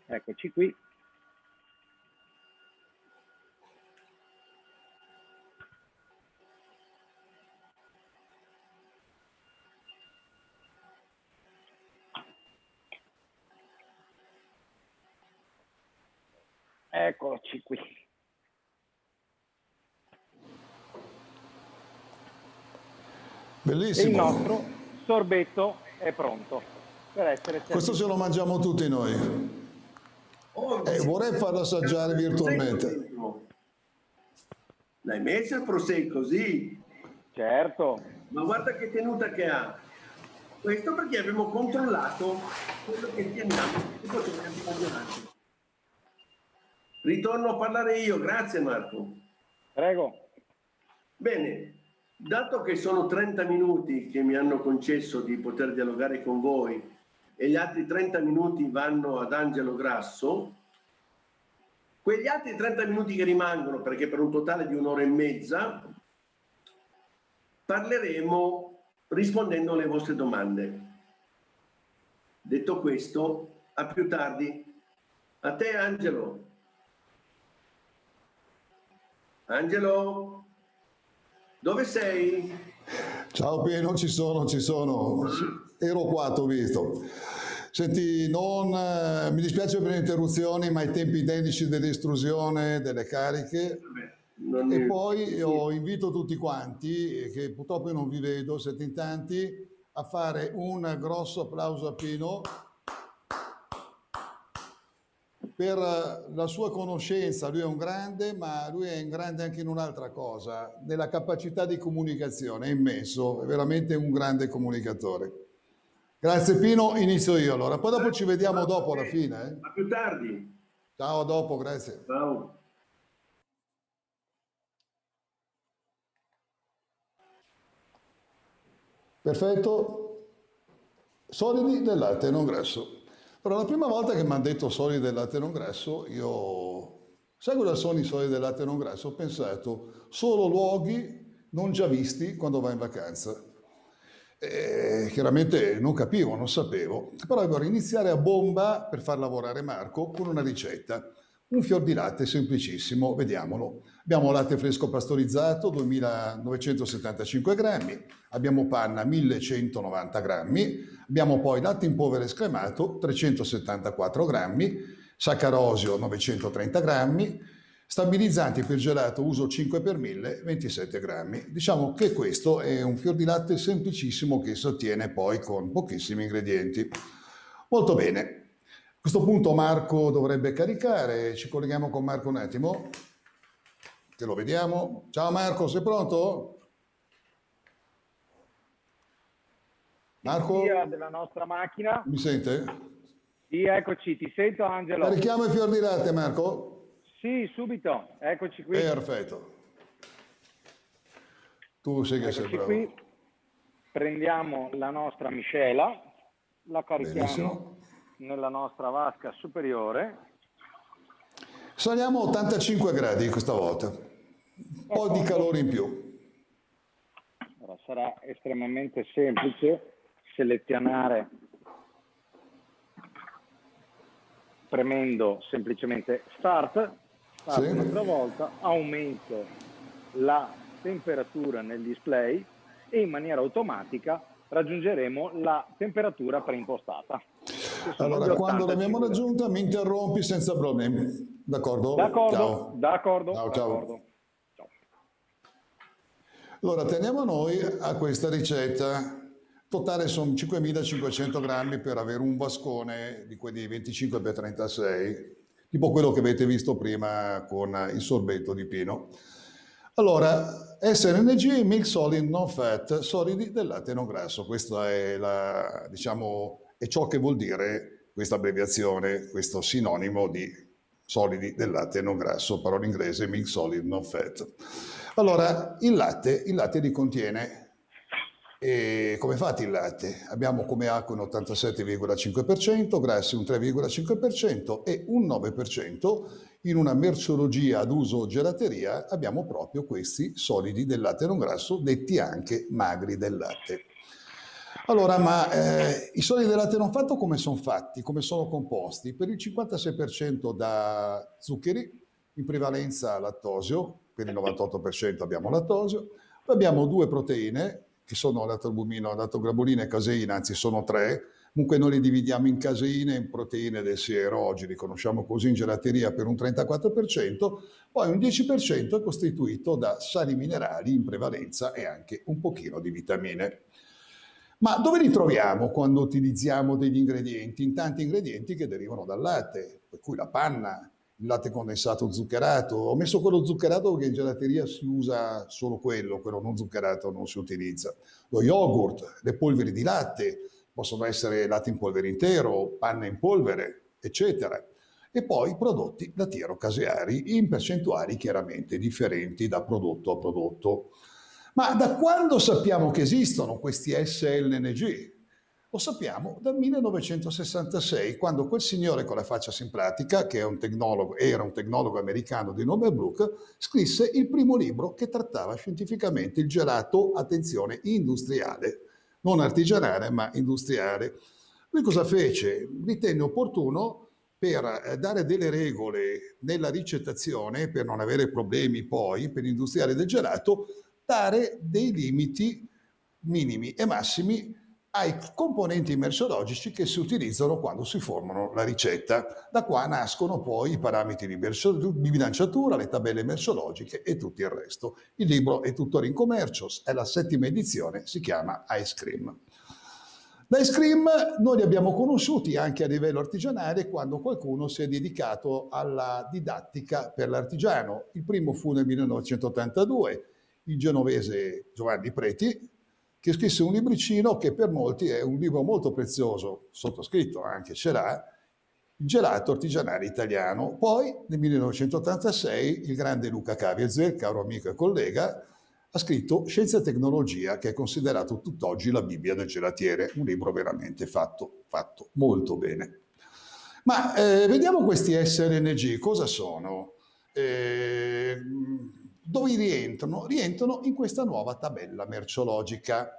eccoci qui Eccoci qui. Bellissimo. il nostro sorbetto è pronto per essere. Questo ce lo mangiamo tutti noi. Oh, eh, vorrei farlo assaggiare virtualmente. L'hai messo il prosecco, sì? Certo. Ma guarda che tenuta che ha. Questo perché abbiamo controllato quello che teniamo e potevamo Ritorno a parlare io, grazie Marco. Prego. Bene, dato che sono 30 minuti che mi hanno concesso di poter dialogare con voi e gli altri 30 minuti vanno ad Angelo Grasso, quegli altri 30 minuti che rimangono, perché per un totale di un'ora e mezza, parleremo rispondendo alle vostre domande. Detto questo, a più tardi. A te Angelo. Angelo, dove sei? Ciao Pieno, ci sono, ci sono. Ero qua, ti ho visto. Senti, non, eh, mi dispiace per le interruzioni, ma i tempi tecnici dell'estrusione delle cariche. Vabbè, e poi io invito tutti quanti, che purtroppo io non vi vedo, siete in tanti, a fare un grosso applauso a Pino per la sua conoscenza, lui è un grande, ma lui è un grande anche in un'altra cosa, nella capacità di comunicazione, è immenso, è veramente un grande comunicatore. Grazie Pino, inizio io allora, poi dopo ci vediamo dopo alla fine. Eh. A più tardi. Ciao, a dopo, grazie. Ciao. Perfetto. Solidi del latte non grasso. Però la prima volta che mi hanno detto solidi del latte non grasso, io, sai cosa sono i solidi del latte non grasso? Ho pensato, solo luoghi non già visti quando vai in vacanza. E chiaramente non capivo, non sapevo, però vorrei iniziare a bomba per far lavorare Marco con una ricetta. Un fior di latte semplicissimo, vediamolo. Abbiamo latte fresco pastorizzato 2975 grammi, abbiamo panna 1190 grammi, abbiamo poi latte in polvere scremato 374 grammi, saccarosio 930 grammi, stabilizzanti per gelato uso 5 per 1000 27 grammi. Diciamo che questo è un fior di latte semplicissimo che si ottiene poi con pochissimi ingredienti. Molto bene. A questo punto Marco dovrebbe caricare, ci colleghiamo con Marco un attimo, che lo vediamo. Ciao Marco, sei pronto? Marco? Della nostra macchina. Mi sente? Sì, eccoci, ti sento Angelo. Carichiamo i fior di latte Marco? Sì, subito, eccoci qui. Perfetto. Tu sai che eccoci sei bravo. Qui. Prendiamo la nostra miscela, la carichiamo Benissimo. nella nostra vasca superiore. Saliamo a 85 gradi questa volta, un po' di calore in più. Allora, sarà estremamente semplice selezionare premendo semplicemente start, start sì. un'altra volta, aumento la temperatura nel display e in maniera automatica raggiungeremo la temperatura preimpostata. Allora, quando l'abbiamo raggiunta mi interrompi senza problemi. D'accordo? D'accordo. Ciao. D'accordo. Ciao, ciao. D'accordo. Allora, teniamo noi a questa ricetta. Totale sono 5500 grammi per avere un vascone di quelli 25 x 36, tipo quello che avete visto prima con il sorbetto di pino. Allora, SNG, Milk Solid Non Fat, solidi del latte non grasso. Questo è, la, diciamo, è ciò che vuol dire questa abbreviazione, questo sinonimo di solidi del latte non grasso, parola inglese Milk Solid Non Fat. Allora, il latte, il latte li contiene e come fate il latte? Abbiamo come acqua un 87,5%, grassi un 3,5% e un 9% in una merceologia ad uso gelateria abbiamo proprio questi solidi del latte non grasso, detti anche magri del latte. Allora, ma eh, i solidi del latte non fatto come sono fatti, come sono composti? Per il 56% da zuccheri, in prevalenza lattosio, quindi il 98% abbiamo lattosio, poi abbiamo due proteine, che sono l'atalbumina, l'attograbulina e caseina, anzi sono tre, comunque noi li dividiamo in caseine e in proteine del siero, oggi li conosciamo così in gelateria per un 34%, poi un 10% è costituito da sali minerali in prevalenza e anche un pochino di vitamine. Ma dove li troviamo quando utilizziamo degli ingredienti? In tanti ingredienti che derivano dal latte, per cui la panna, il latte condensato zuccherato. Ho messo quello zuccherato perché in gelateria si usa solo quello, quello non zuccherato non si utilizza. Lo yogurt, le polveri di latte, possono essere latte in polvere intero, panna in polvere, eccetera. E poi prodotti lattiero-caseari in percentuali chiaramente differenti da prodotto a prodotto. Ma da quando sappiamo che esistono questi SLNG? Lo sappiamo dal 1966, quando quel signore con la faccia simpatica, che un era un tecnologo americano di nome Brook, scrisse il primo libro che trattava scientificamente il gelato, attenzione, industriale, non artigianale ma industriale. Lui cosa fece? Ritenne opportuno per eh, dare delle regole nella ricettazione, per non avere problemi poi per gli industriali del gelato, dare dei limiti minimi e massimi ai componenti merceologici che si utilizzano quando si formano la ricetta. Da qua nascono poi i parametri di, bilanciatura, le tabelle merceologiche e tutto il resto. Il libro è tuttora in commercio, è la settima edizione, si chiama Ice Cream. L'ice cream noi li abbiamo conosciuti anche a livello artigianale quando qualcuno si è dedicato alla didattica per l'artigiano. Il primo fu nel 1982, il genovese Giovanni Preti, che scrisse un libricino che per molti è un libro molto prezioso, sottoscritto anche ce l'ha, il gelato artigianale italiano. Poi nel 1986 il grande Luca Caviezel, caro amico e collega, ha scritto Scienza e Tecnologia, che è considerato tutt'oggi la Bibbia del gelatiere, un libro veramente fatto, fatto molto bene. Ma eh, vediamo questi SRNG, cosa sono? Eh, dove rientrano? Rientrano in questa nuova tabella merceologica,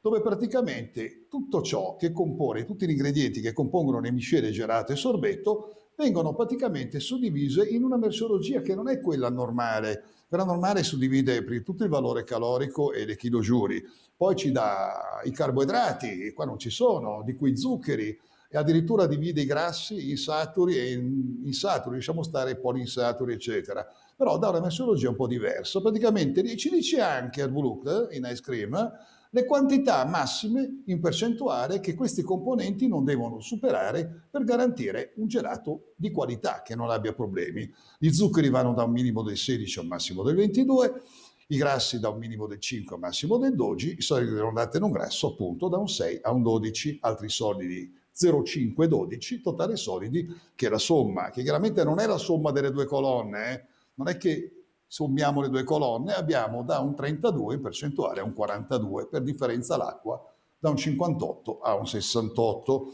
dove praticamente tutto ciò che compone, tutti gli ingredienti che compongono le miscele gelato e sorbetto, vengono praticamente suddivise in una merceologia che non è quella normale. Quella normale suddivide prima tutto il valore calorico e le chilogiuri, poi ci dà i carboidrati, qua non ci sono, di cui zuccheri, e addirittura divide i grassi in saturi e in insaturi, lasciamo stare polinsaturi, eccetera però dà una metodologia un po' diversa. Praticamente ci dice anche al Blue in Ice Cream le quantità massime in percentuale che questi componenti non devono superare per garantire un gelato di qualità che non abbia problemi. Gli zuccheri vanno da un minimo del 16 a un massimo del 22, i grassi da un minimo del 5 a un massimo del 12, i solidi non latte non grasso appunto da un 6 a un 12, altri solidi 0,5 12, totale solidi che è la somma, che chiaramente non è la somma delle due colonne, eh? non è che sommiamo le due colonne, abbiamo da un 32 in percentuale a un 42, per differenza l'acqua da un 58 a un 68.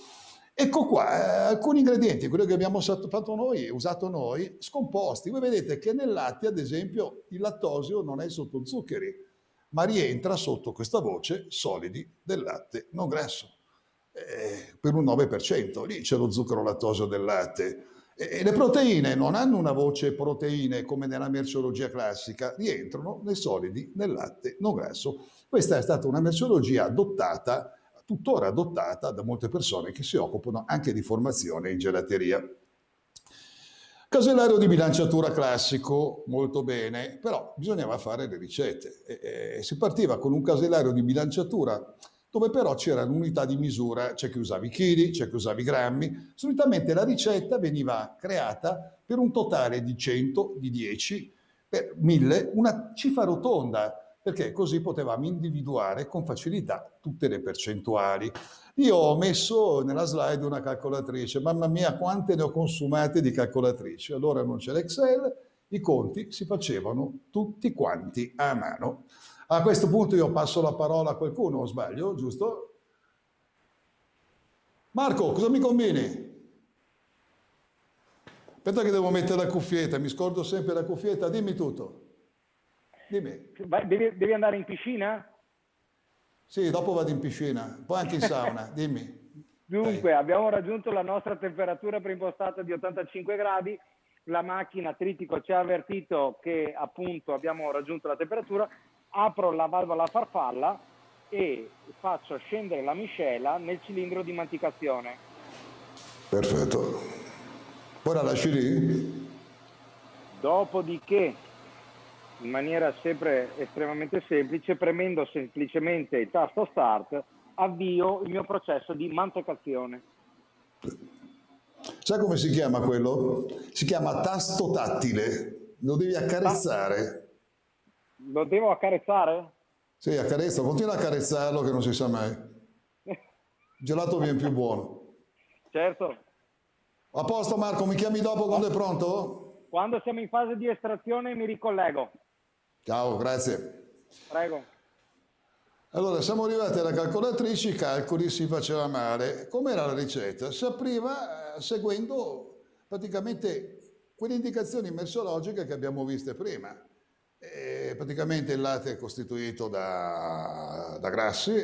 Ecco qua, eh, alcuni ingredienti, quello che abbiamo fatto noi, usato noi, scomposti. Voi vedete che nel latte, ad esempio, il lattosio non è sotto zuccheri, ma rientra sotto questa voce solidi del latte non grasso, eh, per un 9%. Lì c'è lo zucchero lattosio del latte. E le proteine non hanno una voce proteine come nella merceologia classica, rientrano nei solidi nel latte non grasso. Questa è stata una merceologia adottata, tuttora adottata da molte persone che si occupano anche di formazione in gelateria. Casellario di bilanciatura classico, molto bene, però bisognava fare le ricette. E, e, si partiva con un casellario di bilanciatura dove però c'era un'unità di misura, c'è chi usava i chili, c'è chi usava i grammi. Solitamente la ricetta veniva creata per un totale di 100, di 10, per 1000, una cifra rotonda, perché così potevamo individuare con facilità tutte le percentuali. Io ho messo nella slide una calcolatrice, mamma mia quante ne ho consumate di calcolatrici. Allora non c'è l'Excel, i conti si facevano tutti quanti a mano. A questo punto io passo la parola a qualcuno, o sbaglio, giusto? Marco, cosa mi combini? Aspetta che devo mettere la cuffietta, mi scordo sempre la cuffietta, dimmi tutto. Dimmi. Devi, devi andare in piscina? Sì, dopo vado in piscina, poi anche in sauna, dimmi. Dunque, Dai. abbiamo raggiunto la nostra temperatura preimpostata di 85 gradi, la macchina Tritico ci ha avvertito che appunto abbiamo raggiunto la temperatura, apro la valvola farfalla e faccio scendere la miscela nel cilindro di manticazione. Perfetto. Poi la lasci lì? Dopodiché, in maniera sempre estremamente semplice, premendo semplicemente il tasto Start, avvio il mio processo di mantecazione. Sai come si chiama quello? Si chiama tasto tattile, lo devi accarezzare. Lo devo accarezzare? Sì, accarezzo, continua a accarezzarlo che non si sa mai. Il gelato viene più buono. Certo. A posto Marco, mi chiami dopo quando è pronto? Quando siamo in fase di estrazione mi ricollego. Ciao, grazie. Prego. Allora, siamo arrivati alla calcolatrice, i calcoli si faceva male. Com'era la ricetta? Si apriva eh, seguendo praticamente quelle indicazioni mersologiche che abbiamo viste prima. E praticamente il latte è costituito da, da grassi,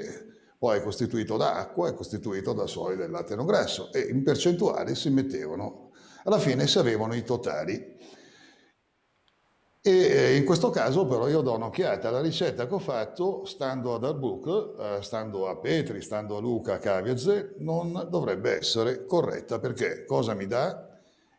poi è costituito da acqua, è costituito da soli del latte non grasso e in percentuali si mettevano, alla fine si avevano i totali. E in questo caso però io do un'occhiata alla ricetta che ho fatto stando ad Arbook, eh, stando a Petri, stando a Luca, a Caviazze, non dovrebbe essere corretta perché cosa mi dà?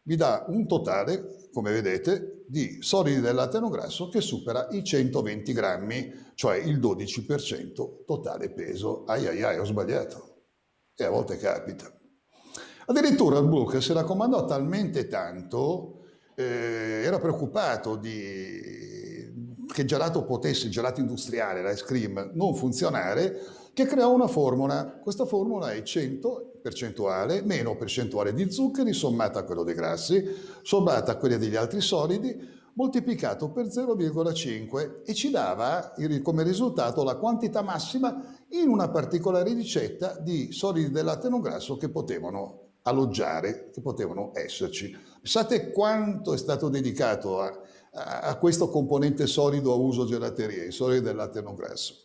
Mi dà un totale come vedete, di solidi del latte non grasso che supera i 120 grammi, cioè il 12% totale peso. Ai ai ai, ho sbagliato. E a volte capita. Addirittura il Book si raccomandò talmente tanto, eh, era preoccupato di, che gelato potesse, gelato industriale, l'ice cream, non funzionare, che creò una formula. Questa formula è 100 percentuale, meno percentuale di zuccheri sommata a quello dei grassi, sommata a quelli degli altri solidi, moltiplicato per 0,5 e ci dava come risultato la quantità massima in una particolare ricetta di solidi del latte non grasso che potevano alloggiare, che potevano esserci. Pensate quanto è stato dedicato a, a, a questo componente solido a uso gelateria, i solidi del latte non grasso.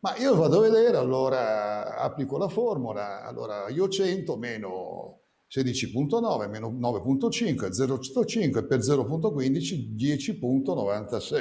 Ma io vado a vedere, allora applico la formula, allora io 100 meno 16.9 meno 9.5 0.5 per 0.15 10.96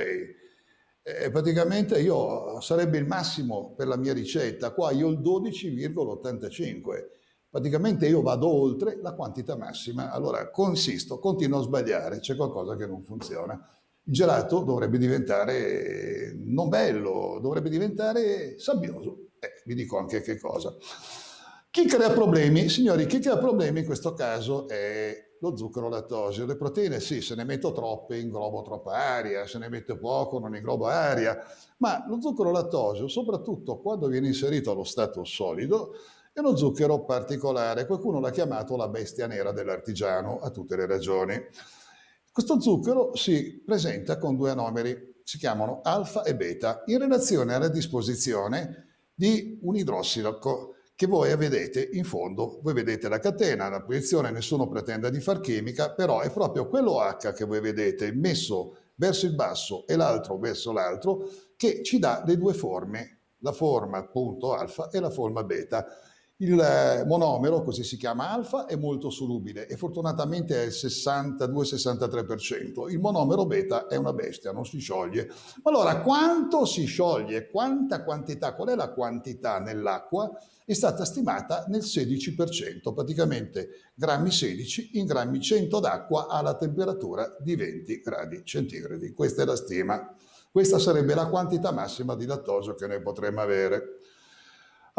e praticamente io sarebbe il massimo per la mia ricetta. Qua io il 12,85 praticamente io vado oltre la quantità massima. Allora consisto continuo a sbagliare c'è qualcosa che non funziona il gelato dovrebbe diventare non bello, dovrebbe diventare sabbioso. Eh, vi dico anche che cosa. Chi crea problemi? Signori, chi crea problemi in questo caso è lo zucchero lattosio. Le proteine sì, se ne metto troppe inglobo troppa aria, se ne metto poco non inglobo aria, ma lo zucchero lattosio, soprattutto quando viene inserito allo stato solido, è uno zucchero particolare. Qualcuno l'ha chiamato la bestia nera dell'artigiano, a tutte le ragioni. Questo zucchero si presenta con due anomeri, si chiamano alfa e beta, in relazione alla disposizione di un idrossilo che voi vedete in fondo, voi vedete la catena, la posizione, nessuno pretende di far chimica, però è proprio quello H che voi vedete messo verso il basso e l'altro verso l'altro che ci dà le due forme, la forma appunto alfa e la forma beta. Il monomero, così si chiama alfa, è molto solubile e fortunatamente è il 62-63%. Il monomero beta è una bestia, non si scioglie. Allora, quanto si scioglie? Quanta quantità? Qual è la quantità nell'acqua? è stata stimata nel 16%, praticamente grammi 16 in grammi 100 d'acqua alla temperatura di 20 gradi centigradi. Questa è la stima. Questa sarebbe la quantità massima di lattosio che noi potremmo avere.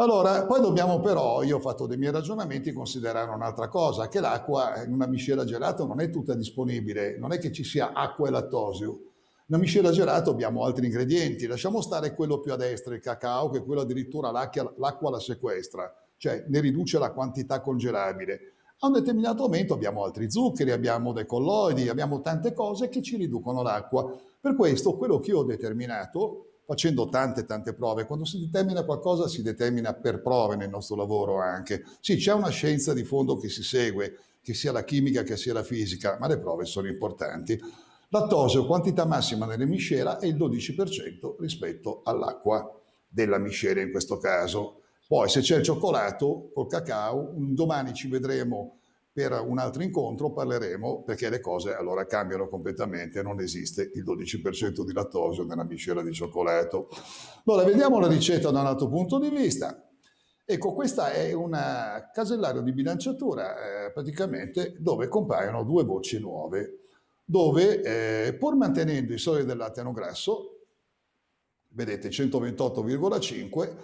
Allora, poi dobbiamo però, io ho fatto dei miei ragionamenti, considerare un'altra cosa, che l'acqua in una miscela gelata non è tutta disponibile, non è che ci sia acqua e lattosio, una miscela gelato abbiamo altri ingredienti, lasciamo stare quello più a destra, il cacao, che quello addirittura l'acqua la sequestra, cioè ne riduce la quantità congelabile. A un determinato momento abbiamo altri zuccheri, abbiamo dei colloidi, abbiamo tante cose che ci riducono l'acqua. Per questo quello che io ho determinato, facendo tante tante prove, quando si determina qualcosa si determina per prove nel nostro lavoro anche. Sì, c'è una scienza di fondo che si segue, che sia la chimica che sia la fisica, ma le prove sono importanti. Lattosio, quantità massima nelle miscela, è il 12% rispetto all'acqua della miscela in questo caso. Poi se c'è il cioccolato col cacao, domani ci vedremo per un altro incontro, parleremo perché le cose allora cambiano completamente, non esiste il 12% di lattosio nella miscela di cioccolato. Allora vediamo la ricetta da un altro punto di vista. Ecco, questa è un casellario di bilanciatura eh, praticamente dove compaiono due voci nuove dove eh, pur mantenendo i solidi del lattino grasso, vedete 128,5,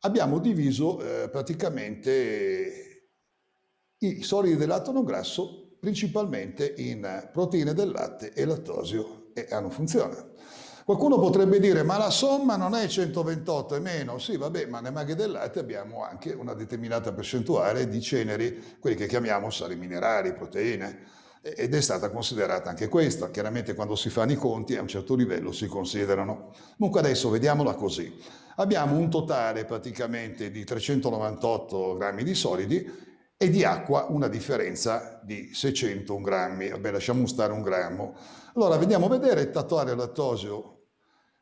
abbiamo diviso eh, praticamente i solidi del lattino grasso principalmente in proteine del latte e lattosio e hanno funzione. Qualcuno potrebbe dire ma la somma non è 128 e meno, sì vabbè ma nelle maghe del latte abbiamo anche una determinata percentuale di ceneri, quelli che chiamiamo sali minerali, proteine, ed è stata considerata anche questa. Chiaramente quando si fanno i conti a un certo livello si considerano. Comunque adesso vediamola così. Abbiamo un totale praticamente di 398 grammi di solidi e di acqua una differenza di 601 grammi. Vabbè, lasciamo stare un grammo. Allora, vediamo a vedere il tatuare lattosio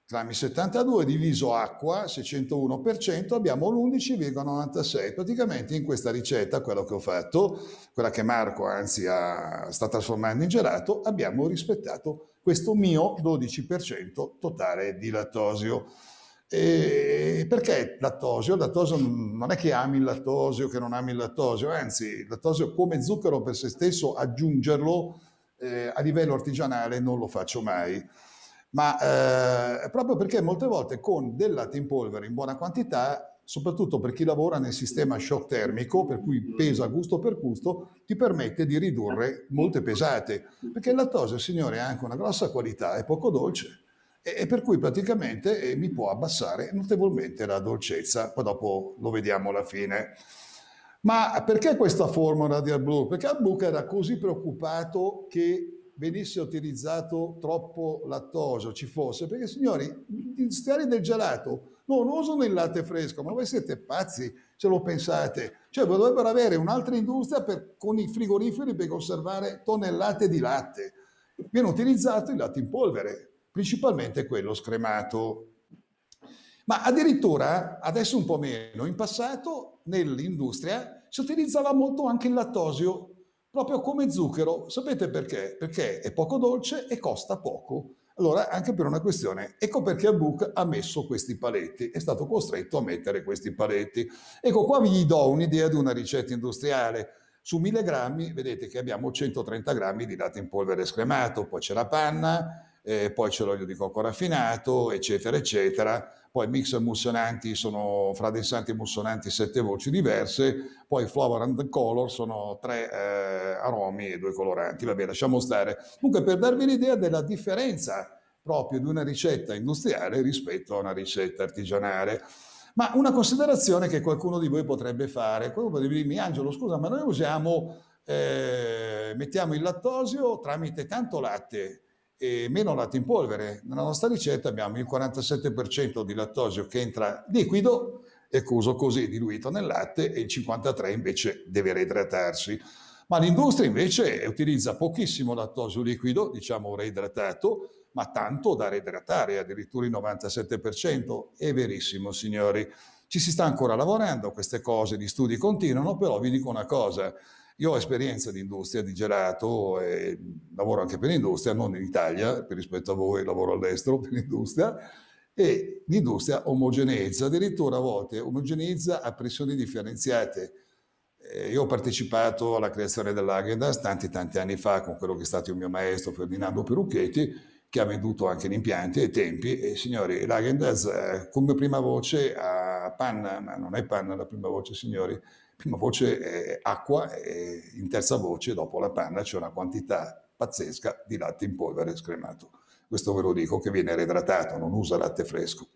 grammi 72 diviso acqua 601% abbiamo l'11,96 praticamente in questa ricetta quella che ho fatto quella che Marco anzi ha, sta trasformando in gelato abbiamo rispettato questo mio 12% totale di lattosio e perché lattosio? Lattosio non è che ami il lattosio, che non ami il lattosio, anzi il lattosio come zucchero per se stesso aggiungerlo eh, a livello artigianale non lo faccio mai. Ma eh, proprio perché molte volte con del latte in polvere in buona quantità, soprattutto per chi lavora nel sistema shock termico, per cui pesa gusto per gusto, ti permette di ridurre molte pesate, perché il lattosio, signore, ha anche una grossa qualità, è poco dolce, e, per cui praticamente eh, mi può abbassare notevolmente la dolcezza, poi dopo lo vediamo alla fine. Ma perché questa formula di AdBlue? Perché AdBlue era così preoccupato che venisse utilizzato troppo lattosio, ci fosse, perché signori, gli industriali del gelato non usano il latte fresco, ma voi siete pazzi se lo pensate. Cioè dovrebbero avere un'altra industria per, con i frigoriferi per conservare tonnellate di latte. Viene utilizzato il latte in polvere, principalmente quello scremato. Ma addirittura, adesso un po' meno, in passato nell'industria si utilizzava molto anche il lattosio proprio come zucchero. Sapete perché? Perché è poco dolce e costa poco. Allora, anche per una questione, ecco perché Book ha messo questi paletti, è stato costretto a mettere questi paletti. Ecco, qua vi do un'idea di una ricetta industriale. Su 1000 grammi, vedete che abbiamo 130 grammi di latte in polvere scremato, poi c'è la panna, eh, poi c'è l'olio di cocco raffinato, eccetera, eccetera. Poi mix emulsionanti sono fra densanti e emulsionanti sette voci diverse, poi flavor and color sono tre eh, aromi e due coloranti. Vabbè, lasciamo stare. Comunque per darvi l'idea della differenza proprio di una ricetta industriale rispetto a una ricetta artigianale. Ma una considerazione che qualcuno di voi potrebbe fare, quello potrebbe dirmi, Angelo, scusa, ma noi usiamo, eh, mettiamo il lattosio tramite tanto latte e meno latte in polvere. Nella nostra ricetta abbiamo il 47% di lattosio che entra liquido e chiuso così diluito nel latte e il 53% invece deve reidratarsi. Ma l'industria invece utilizza pochissimo lattosio liquido, diciamo reidratato, ma tanto da reidratare, addirittura il 97%. È verissimo, signori. Ci si sta ancora lavorando, queste cose, gli studi continuano, però vi dico una cosa, io ho esperienza di industria, di gelato, e lavoro anche per l'industria, non in Italia, per rispetto a voi lavoro all'estero per l'industria, e l'industria omogeneizza, addirittura a volte omogeneizza a pressioni differenziate. Eh, io ho partecipato alla creazione dell'Agendas tanti tanti anni fa con quello che è stato il mio maestro Ferdinando Perucchetti, che ha venduto anche gli impianti ai tempi, e signori, l'Agendas eh, come prima voce a panna, ma non è panna la prima voce, signori, prima voce è acqua e in terza voce, dopo la panna, c'è una quantità pazzesca di latte in polvere scremato. Questo ve lo dico che viene reidratato, non usa latte fresco.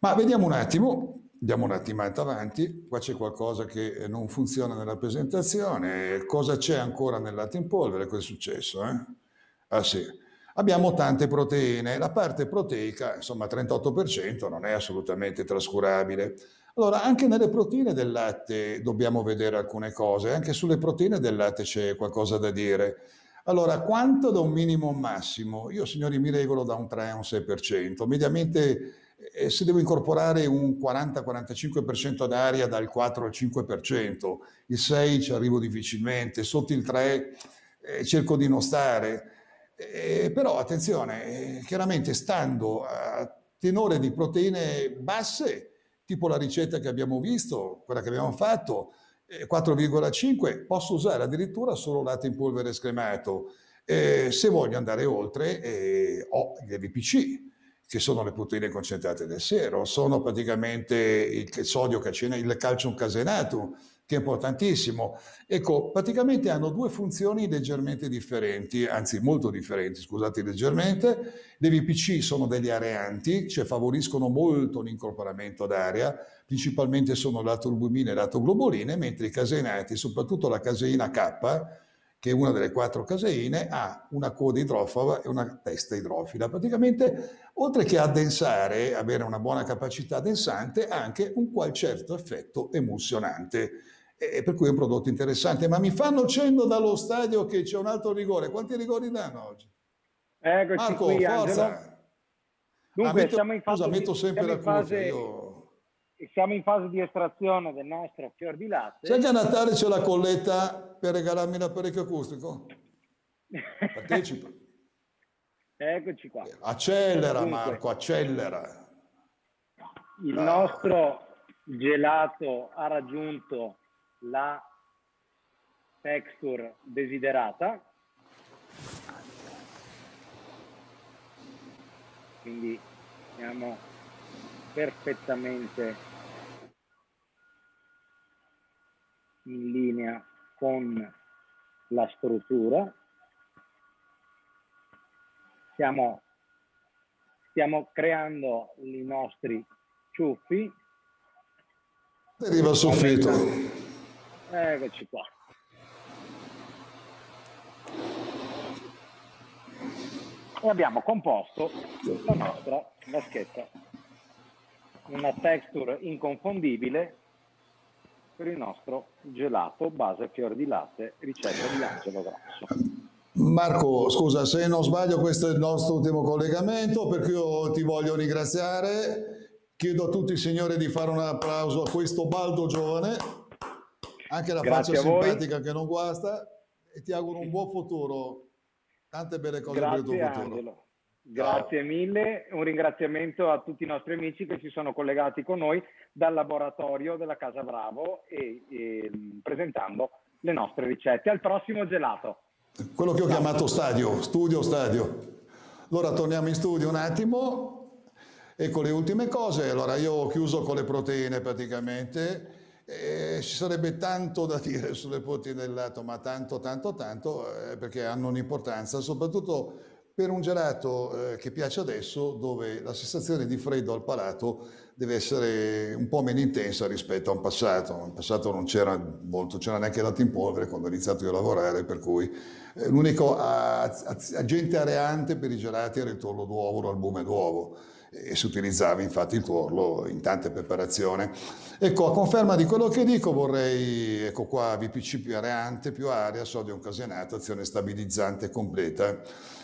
Ma vediamo un attimo, andiamo un attimo avanti, qua c'è qualcosa che non funziona nella presentazione, cosa c'è ancora nel latte in polvere, cosa è successo? Eh? Ah sì, abbiamo tante proteine, la parte proteica, insomma 38%, non è assolutamente trascurabile. Allora, anche nelle proteine del latte dobbiamo vedere alcune cose, anche sulle proteine del latte c'è qualcosa da dire. Allora, quanto da un minimo a un massimo? Io, signori, mi regolo da un 3 a un 6%. Mediamente, eh, se devo incorporare un 40-45% d'aria dal 4 al 5%, il 6 ci arrivo difficilmente, sotto il 3 eh, cerco di non stare. Eh, però, attenzione, eh, chiaramente stando a tenore di proteine basse, tipo la ricetta che abbiamo visto, quella che abbiamo fatto, 4,5, eh, posso usare addirittura solo latte in polvere scremato. Eh, se voglio andare oltre, eh, ho gli VPC, che sono le proteine concentrate del sero, sono praticamente il sodio il calcium casenato, che è importantissimo. Ecco, praticamente hanno due funzioni leggermente differenti, anzi molto differenti, scusate leggermente. Le VPC sono degli areanti, cioè favoriscono molto l'incorporamento d'aria, principalmente sono l'atoalbumina e l'atoglobuline, mentre i caseinati, soprattutto la caseina K, che è una delle quattro caseine, ha una coda idrofoba e una testa idrofila. Praticamente, oltre che addensare, avere una buona capacità densante, ha anche un qual certo effetto emulsionante e per cui è un prodotto interessante. Ma mi fanno cenno dallo stadio che c'è un altro rigore. Quanti rigori danno oggi? Eccoci Marco, qui, forza! Angelo. Dunque, ah, metto, siamo in fase, scusa, metto sempre la fase, io... siamo in fase di estrazione del nostro fior di latte. Sai che a Natale c'è la colletta per regalarmi l'apparecchio acustico? Partecipa. Eccoci qua. Accelera Dunque, Marco, accelera. Il nostro gelato ha raggiunto la texture desiderata. Quindi siamo perfettamente in linea con la struttura. Stiamo, stiamo creando i nostri ciuffi. Arriva il soffitto Eccoci qua. E abbiamo composto la nostra vaschetta. Una texture inconfondibile per il nostro gelato base fior di latte, ricetta di Angelo Grosso. Marco, scusa, se non sbaglio questo è il nostro ultimo collegamento, per cui io ti voglio ringraziare. Chiedo a tutti i signori di fare un applauso a questo baldo giovane anche la Grazie faccia simpatica che non guasta e ti auguro un buon futuro. Tante belle cose Grazie, per il tuo futuro. Angelo. Grazie mille, un ringraziamento a tutti i nostri amici che si sono collegati con noi dal laboratorio della Casa Bravo e, e presentando le nostre ricette. Al prossimo gelato. Quello che ho chiamato stadio, studio stadio. Allora torniamo in studio un attimo. Ecco le ultime cose. Allora io ho chiuso con le proteine praticamente. Eh, ci sarebbe tanto da dire sulle proteine del lato, ma tanto, tanto, tanto, eh, perché hanno un'importanza, soprattutto per un gelato eh, che piace adesso, dove la sensazione di freddo al palato deve essere un po' meno intensa rispetto a un passato. In passato non c'era molto, c'era neanche latte in polvere quando ho iniziato io a lavorare, per cui eh, l'unico agente areante per i gelati era il tuorlo d'uovo, l'albume d'uovo e si utilizzava infatti il tuorlo in tante preparazioni. Ecco, a conferma di quello che dico vorrei, ecco qua, VPC più areante, più aria, sodio casenato, azione stabilizzante completa.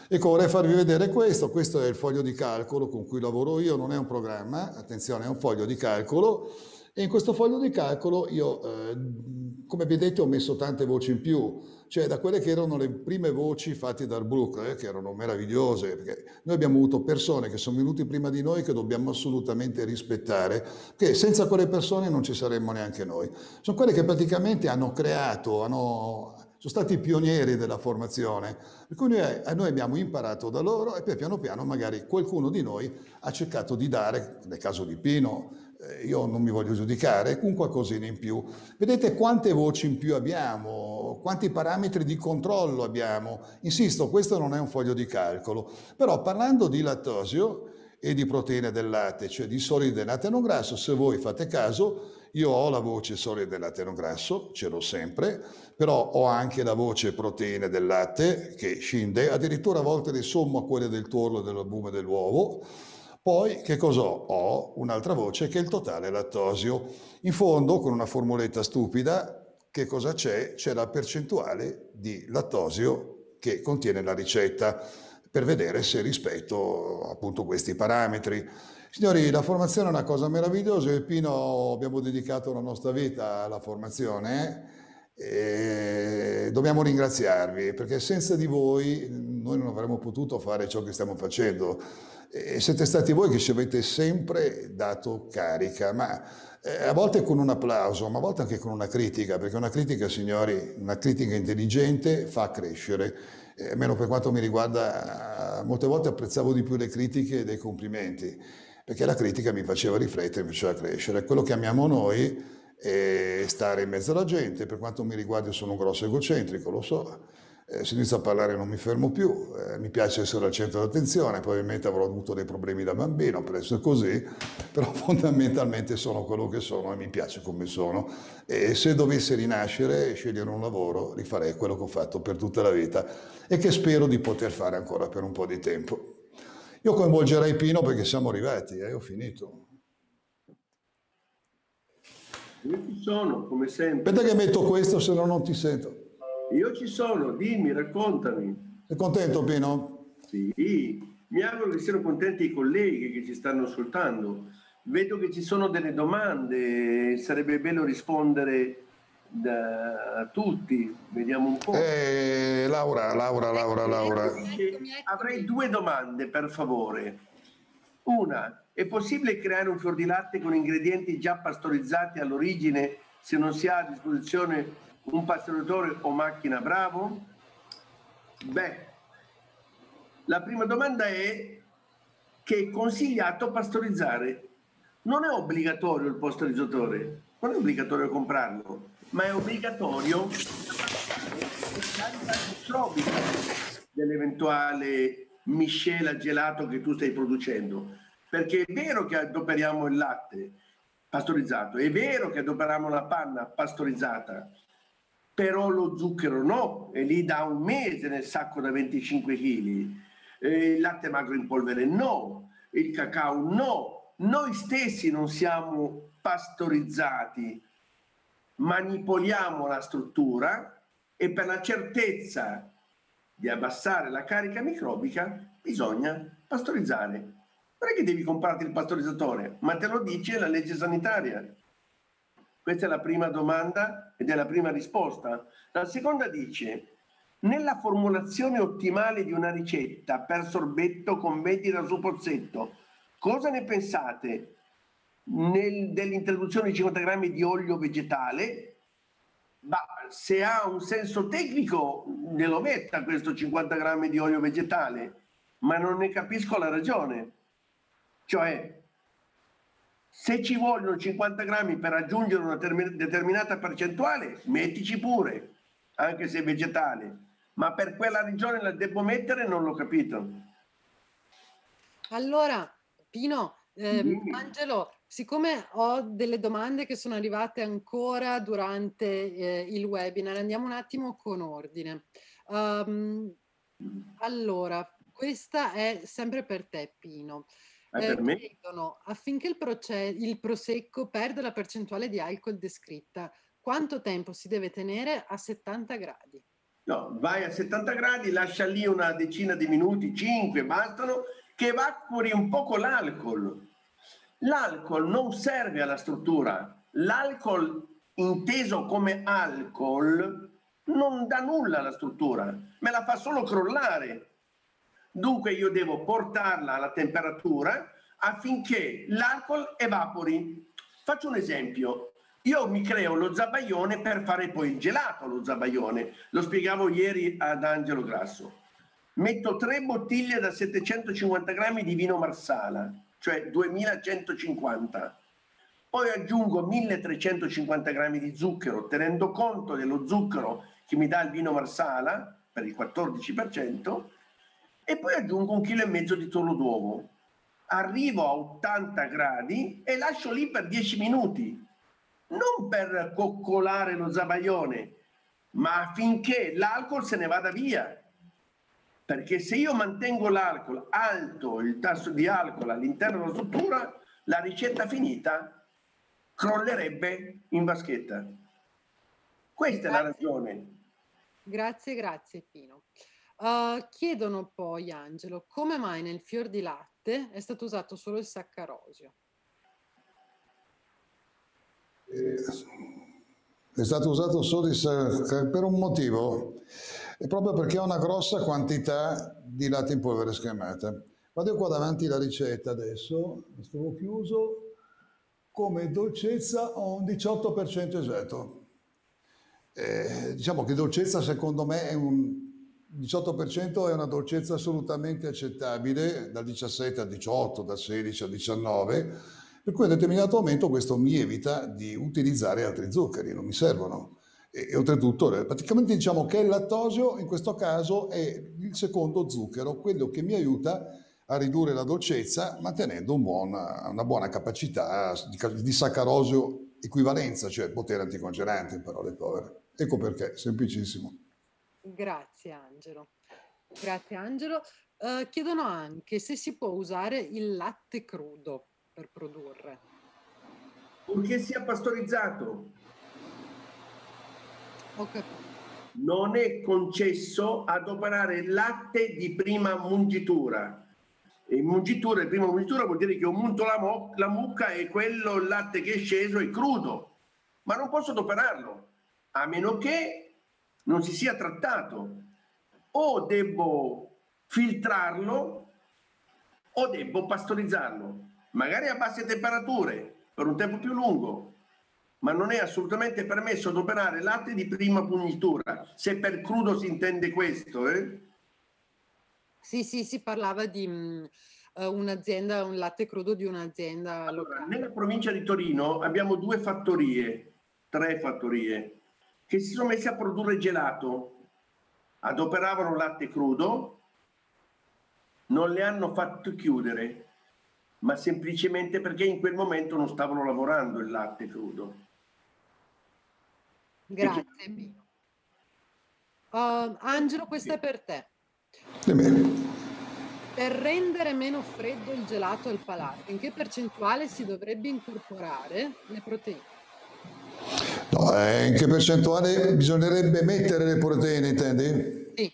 Ecco, vorrei farvi vedere questo, questo è il foglio di calcolo con cui lavoro io, non è un programma, attenzione, è un foglio di calcolo e in questo foglio di calcolo io, eh, come vedete, ho messo tante voci in più, cioè da quelle che erano le prime voci fatte dal Brook, eh, che erano meravigliose, perché noi abbiamo avuto persone che sono venute prima di noi che dobbiamo assolutamente rispettare, che senza quelle persone non ci saremmo neanche noi. Sono quelle che praticamente hanno creato, hanno sono stati i pionieri della formazione, per cui noi, noi, abbiamo imparato da loro e poi piano piano magari qualcuno di noi ha cercato di dare, nel caso di Pino, io non mi voglio giudicare, un qualcosina in più. Vedete quante voci in più abbiamo, quanti parametri di controllo abbiamo. Insisto, questo non è un foglio di calcolo, però parlando di lattosio e di proteine del latte, cioè di solidi del latte non grasso, se voi fate caso, io ho la voce solida del latte non grasso, ce l'ho sempre, però ho anche la voce proteine del latte che scende, addirittura a volte le sommo a quelle del tuorlo dell'albume dell'uovo. Poi che cosa ho? Un'altra voce che è il totale lattosio. In fondo, con una formuletta stupida, che cosa c'è? C'è la percentuale di lattosio che contiene la ricetta per vedere se rispetto appunto questi parametri. Signori, la formazione è una cosa meravigliosa, io e Pino abbiamo dedicato la nostra vita alla formazione e dobbiamo ringraziarvi perché senza di voi noi non avremmo potuto fare ciò che stiamo facendo e siete stati voi che ci avete sempre dato carica, ma eh, a volte con un applauso, ma a volte anche con una critica, perché una critica, signori, una critica intelligente fa crescere. Eh, almeno per quanto mi riguarda, molte volte apprezzavo di più le critiche dei complimenti perché la critica mi faceva riflettere, mi faceva crescere. Quello che amiamo noi è stare in mezzo alla gente, per quanto mi riguarda io sono un grosso egocentrico, lo so, eh, se inizio a parlare non mi fermo più, eh, mi piace essere al centro dell'attenzione, probabilmente avrò avuto dei problemi da bambino per essere così, però fondamentalmente sono quello che sono e mi piace come sono e se dovessi rinascere e scegliere un lavoro rifarei quello che ho fatto per tutta la vita e che spero di poter fare ancora per un po' di tempo. Io coinvolgerei Pino perché siamo arrivati, eh, ho finito. Io ci sono, come sempre. Aspetta che metto questo, se no non ti sento. Io ci sono, dimmi, raccontami. Sei contento, Pino? Sì, mi auguro che siano contenti i colleghi che ci stanno ascoltando. Vedo che ci sono delle domande, sarebbe bello rispondere da tutti, vediamo un po'. Eh, Laura, Laura, Laura, Laura. Avrei due domande, per favore. Una, è possibile creare un fior di latte con ingredienti già pastorizzati all'origine se non si ha a disposizione un pasteurizatore o macchina bravo? Beh, la prima domanda è che è consigliato pastorizzare. Non è obbligatorio il pasteurizzatore, non è obbligatorio comprarlo ma è obbligatorio dell'eventuale miscela gelato che tu stai producendo. Perché è vero che adoperiamo il latte pastorizzato, è vero che adoperiamo la panna pastorizzata, però lo zucchero no, è lì da un mese nel sacco da 25 kg. il latte magro in polvere no, il cacao no. Noi stessi non siamo pastorizzati manipoliamo la struttura e per la certezza di abbassare la carica microbica bisogna pastorizzare. Non è che devi comprarti il pastorizzatore, ma te lo dice la legge sanitaria. Questa è la prima domanda ed è la prima risposta. La seconda dice, nella formulazione ottimale di una ricetta per sorbetto con medida su pozzetto, cosa ne pensate? nel, dell'introduzione di 50 grammi di olio vegetale, ma se ha un senso tecnico, ne lo metta questo 50 grammi di olio vegetale. ma non ne capisco la ragione. Cioè, se ci vogliono 50 grammi per raggiungere una determinata percentuale, mettici pure, anche se vegetale. Ma per quella regione la devo mettere, non l'ho capito. Allora, Pino, eh, Angelo, siccome ho delle domande che sono arrivate ancora durante eh, il webinar, andiamo un attimo con ordine. Um, allora, questa è sempre per te, Pino. Eh, chiedono, affinché il, proce- il prosecco perda la percentuale di alcol descritta, quanto tempo si deve tenere a 70 gradi? No, vai a 70 gradi, lascia lì una decina di minuti, 5 bastano, che evapori un poco l'alcol. L'alcol non serve alla struttura, l'alcol inteso come alcol non dà nulla alla struttura, me la fa solo crollare. Dunque io devo portarla alla temperatura affinché l'alcol evapori. Faccio un esempio. Io mi creo lo zabaione per fare poi il gelato lo zabaione. Lo spiegavo ieri ad Angelo Grasso. Metto tre bottiglie da 750 grammi di vino marsala, cioè 2150. Poi aggiungo 1350 grammi di zucchero, tenendo conto dello zucchero che mi dà il vino marsala per il 14%, e poi aggiungo un chilo e mezzo di toro d'uovo. Arrivo a 80 gradi e lascio lì per 10 minuti, non per coccolare lo zabaione, ma affinché l'alcol se ne vada via. Perché se io mantengo l'alcol alto, il tasso di alcol all'interno della struttura, la ricetta finita crollerebbe in vaschetta. Questa grazie. è la ragione. Grazie, grazie Pino. Uh, chiedono poi, Angelo, come mai nel fior di latte è stato usato solo il saccarosio? Eh, è stato usato solo il saccarosio per un motivo, è proprio perché ha una grossa quantità di latte in polvere schiamata. Vado qua davanti la ricetta adesso, stavo chiuso, come dolcezza ho un 18% esatto. Eh, diciamo che dolcezza secondo me è un 18% è una dolcezza assolutamente accettabile, dal 17 al 18, dal 16 al 19, per cui a un determinato momento questo mi evita di utilizzare altri zuccheri, non mi servono. E, e oltretutto, eh, praticamente diciamo che il lattosio in questo caso è il secondo zucchero, quello che mi aiuta a ridurre la dolcezza mantenendo un buon, una buona capacità di, di saccarosio equivalenza, cioè potere anticongelante in parole povere. Ecco perché, semplicissimo. Grazie Angelo. Grazie Angelo. Uh, chiedono anche se si può usare il latte crudo per produrre. Purché sia pastorizzato. Capito. Non è concesso adoperare latte di prima mungitura. E mungitura, prima mungitura vuol dire che ho munto la, mo- la mucca e quello, il latte che è sceso è crudo. Ma non posso adoperarlo, a meno che non si sia trattato. O devo filtrarlo o devo pastorizzarlo, magari a basse temperature, per un tempo più lungo, ma non è assolutamente permesso adoperare latte di prima pugnitura, se per crudo si intende questo. Eh? Sì, sì, si parlava di uh, un'azienda, un latte crudo di un'azienda allora, Nella provincia di Torino abbiamo due fattorie, tre fattorie, che si sono messi a produrre gelato, adoperavano latte crudo, non le hanno fatto chiudere, ma semplicemente perché in quel momento non stavano lavorando il latte crudo. Grazie. Uh, Angelo, questa è per te. Per rendere meno freddo il gelato al palato, in che percentuale si dovrebbe incorporare le proteine? No, eh, in che percentuale bisognerebbe mettere le proteine, intendi? Sì.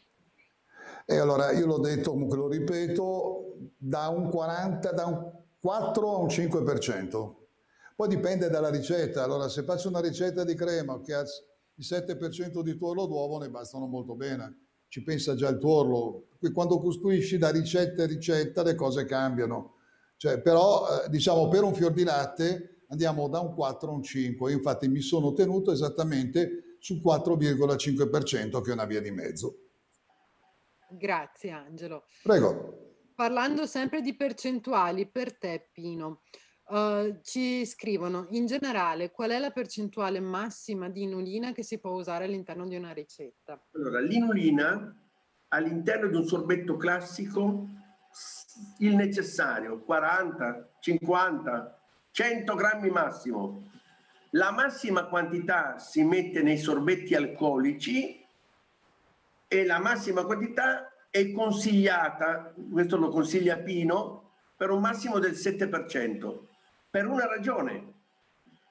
E allora io l'ho detto, comunque lo ripeto, da un 40, da un 4 a un 5%. Poi dipende dalla ricetta. Allora, se faccio una ricetta di crema che ha il 7% di tuorlo d'uovo, ne bastano molto bene. Ci pensa già il tuorlo. Quando costruisci da ricetta a ricetta, le cose cambiano. Cioè, però, eh, diciamo, per un fior di latte andiamo da un 4 a un 5. Infatti mi sono tenuto esattamente sul 4,5% che è una via di mezzo. Grazie Angelo. Prego. parlando sempre di percentuali, per te Pino, uh, ci scrivono in generale qual è la percentuale massima di inulina che si può usare all'interno di una ricetta? Allora, l'inulina all'interno di un sorbetto classico il necessario, 40, 50, 100 grammi massimo. La massima quantità si mette nei sorbetti alcolici e la massima quantità è consigliata, questo lo consiglia Pino, per un massimo del 7%, per una ragione.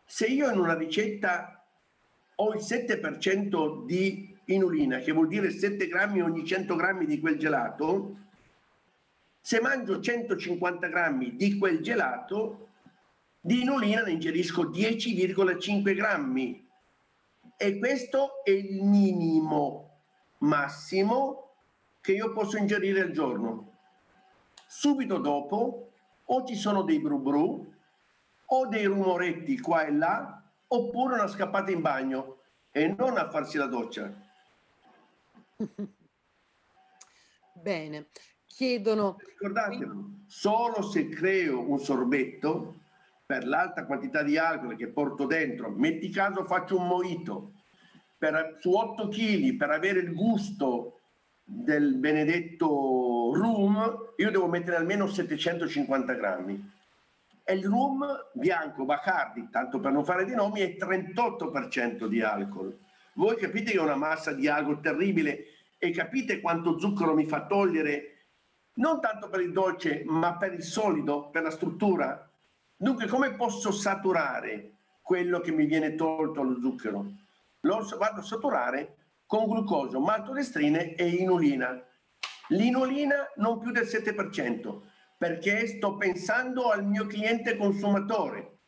Se io in una ricetta ho il 7% di inulina, che vuol dire 7 grammi ogni 100 grammi di quel gelato, se mangio 150 grammi di quel gelato, di inulina ne ingerisco 10,5 grammi e questo è il minimo massimo che io posso ingerire al giorno. Subito dopo o ci sono dei bru bru o dei rumoretti qua e là oppure una scappata in bagno e non a farsi la doccia. Bene, chiedono... Ricordatelo, solo se creo un sorbetto per l'alta quantità di alcol che porto dentro, metti caso faccio un moito, per, su 8 kg per avere il gusto del benedetto rum, io devo mettere almeno 750 grammi. E il rum bianco Bacardi, tanto per non fare di nomi, è 38% di alcol. Voi capite che è una massa di alcol terribile e capite quanto zucchero mi fa togliere, non tanto per il dolce, ma per il solido, per la struttura, Dunque, come posso saturare quello che mi viene tolto allo zucchero? Lo vado a saturare con glucosio, maltodestrine e inulina. L'inulina non più del 7%, perché sto pensando al mio cliente consumatore.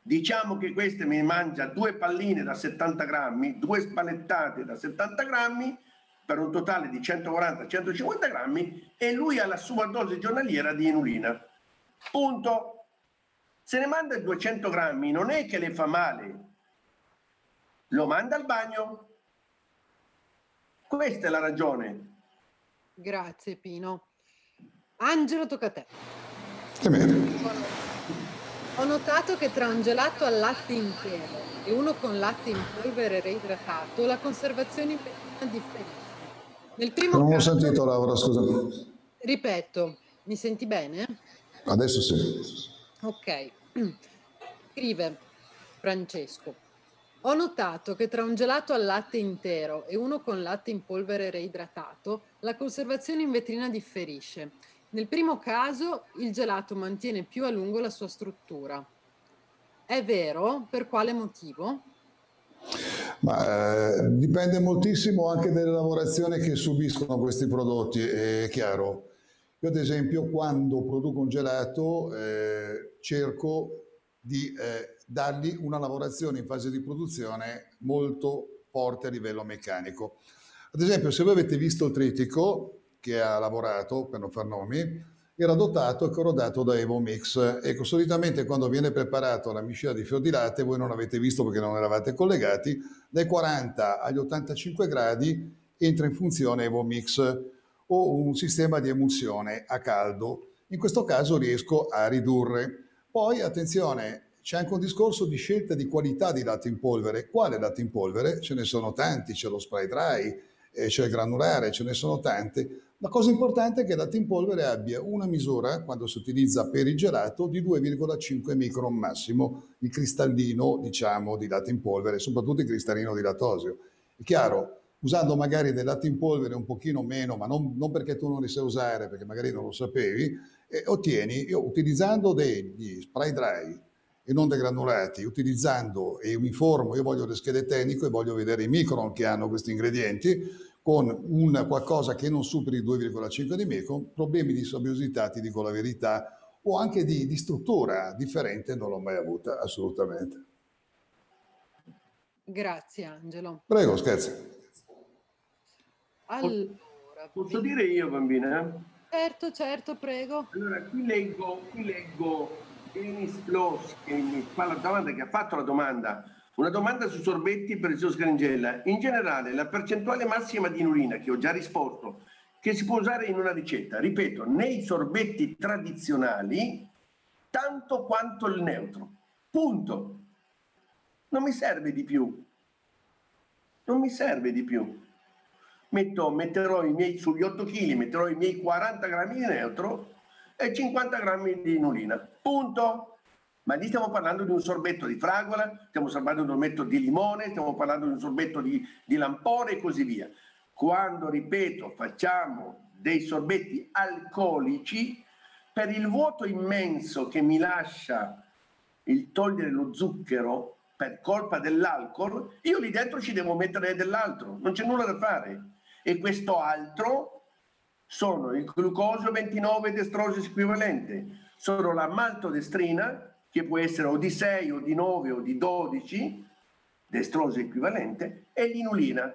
Diciamo che queste mi mangia due palline da 70 grammi, due spalettate da 70 grammi, per un totale di 140-150 grammi, e lui ha la sua dose giornaliera di inulina. Punto. Se ne manda 200 grammi, non è che le fa male, lo manda al bagno. Questa è la ragione. Grazie Pino. Angelo, tocca a te. Che bene. Ho notato che tra un gelato al latte intero e uno con latte in polvere reidratato, la conservazione è differisce. Nel primo non caso, ho sentito Laura, scusa. Ripeto, mi senti bene? Adesso sì. Ok. Scrive Francesco. Ho notato che tra un gelato al latte intero e uno con latte in polvere reidratato, la conservazione in vetrina differisce. Nel primo caso il gelato mantiene più a lungo la sua struttura. È vero? Per quale motivo? Ma, eh, dipende moltissimo anche dalle lavorazioni che subiscono questi prodotti, è chiaro. Io ad esempio quando produco un gelato eh, cerco di eh, dargli una lavorazione in fase di produzione molto forte a livello meccanico. Ad esempio se voi avete visto il tritico che ha lavorato, per non far nomi, era dotato e corrodato da Evo Mix. Ecco, solitamente quando viene preparato la miscela di fior di latte, voi non avete visto perché non eravate collegati, dai 40 agli 85 gradi entra in funzione Evo Mix o un sistema di emulsione a caldo. In questo caso riesco a ridurre. Poi, attenzione, c'è anche un discorso di scelta di qualità di latte in polvere. Quale latte in polvere? Ce ne sono tanti, c'è lo spray dry, eh, c'è il granulare, ce ne sono tante. La cosa importante è che il latte in polvere abbia una misura, quando si utilizza per il gelato, di 2,5 micron massimo, il cristallino, diciamo, di latte in polvere, soprattutto il cristallino di lattosio. È chiaro, usando magari del latte in polvere un pochino meno, ma non, non, perché tu non li sai usare, perché magari non lo sapevi, eh, ottieni, io utilizzando degli spray dry e non degranulati, utilizzando, e mi informo, io voglio le schede tecniche e voglio vedere i micron che hanno questi ingredienti, con un qualcosa che non superi 2,5 di micron, problemi di sabbiosità, ti dico la verità, o anche di, di struttura differente non l'ho mai avuta, assolutamente. Grazie Angelo. Prego, scherzi. Allora, Posso dire io, bambina? Certo, certo, prego. Allora, qui leggo, qui leggo Denis Bloss che mi fa la domanda, che ha fatto la domanda. Una domanda su sorbetti per il suo Scaringella. In generale, la percentuale massima di inulina, che ho già risposto, che si può usare in una ricetta, ripeto, nei sorbetti tradizionali, tanto quanto il neutro. Punto. Non mi serve di più. Non mi serve di più. Metto, metterò i miei, sugli 8 kg, metterò i miei 40 grammi di neutro e 50 grammi di inulina. Punto. Ma lì stiamo parlando di un sorbetto di fragola, stiamo parlando di un sorbetto di limone, stiamo parlando di un sorbetto di, di lampone e così via. Quando, ripeto, facciamo dei sorbetti alcolici, per il vuoto immenso che mi lascia il togliere lo zucchero per colpa dell'alcol, io lì dentro ci devo mettere dell'altro, non c'è nulla da fare. E questo altro sono il glucosio 29 destrosis equivalente, sono la maltodestrina, che può essere o di 6 o di 9 o di 12, destrosi equivalente, e l'inulina.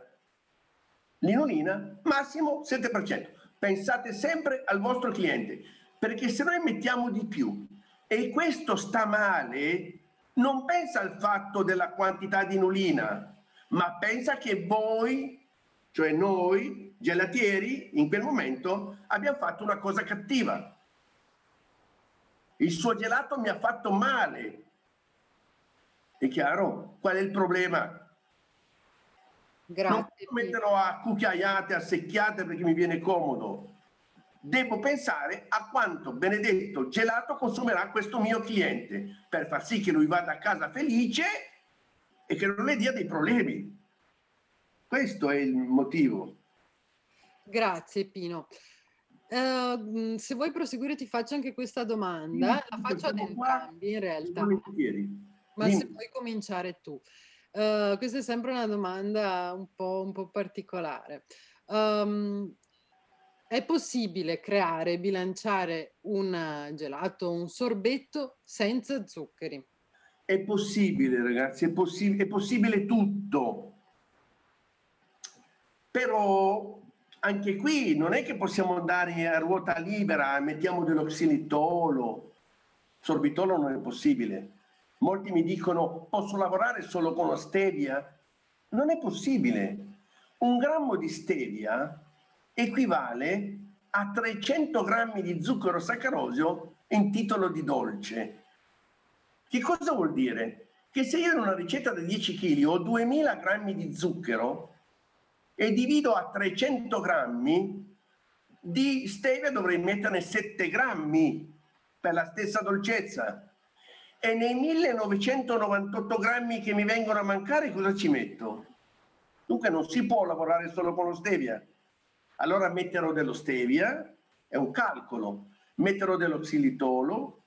L'inulina massimo 7%. Pensate sempre al vostro cliente, perché se noi mettiamo di più e questo sta male, non pensa al fatto della quantità di inulina, ma pensa che voi, cioè noi, gelatieri in quel momento abbiamo fatto una cosa cattiva. Il suo gelato mi ha fatto male. È chiaro? Qual è il problema? Grazie. Non posso metterlo a cucchiaiate, a secchiate perché mi viene comodo. Devo pensare a quanto benedetto gelato consumerà questo mio cliente per far sì che lui vada a casa felice e che non le dia dei problemi. Questo è il motivo. Grazie Pino. Uh, se vuoi proseguire ti faccio anche questa domanda, la faccio ad entrambi in realtà, ma se vuoi cominciare tu. Uh, questa è sempre una domanda un po', un po particolare. Um, è possibile creare e bilanciare un gelato, un sorbetto senza zuccheri? È possibile ragazzi, è, possi- è possibile tutto. Però anche qui non è che possiamo andare a ruota libera, mettiamo dello xilitolo, sorbitolo non è possibile. Molti mi dicono posso lavorare solo con la stevia? Non è possibile. Un grammo di stevia equivale a 300 grammi di zucchero saccarosio in titolo di dolce. Che cosa vuol dire? Che se io in una ricetta da 10 kg ho 2000 grammi di zucchero, e divido a 300 grammi, di stevia dovrei metterne 7 grammi per la stessa dolcezza. E nei 1998 grammi che mi vengono a mancare cosa ci metto? Dunque non si può lavorare solo con lo stevia. Allora metterò dello stevia, è un calcolo, metterò dello xilitolo,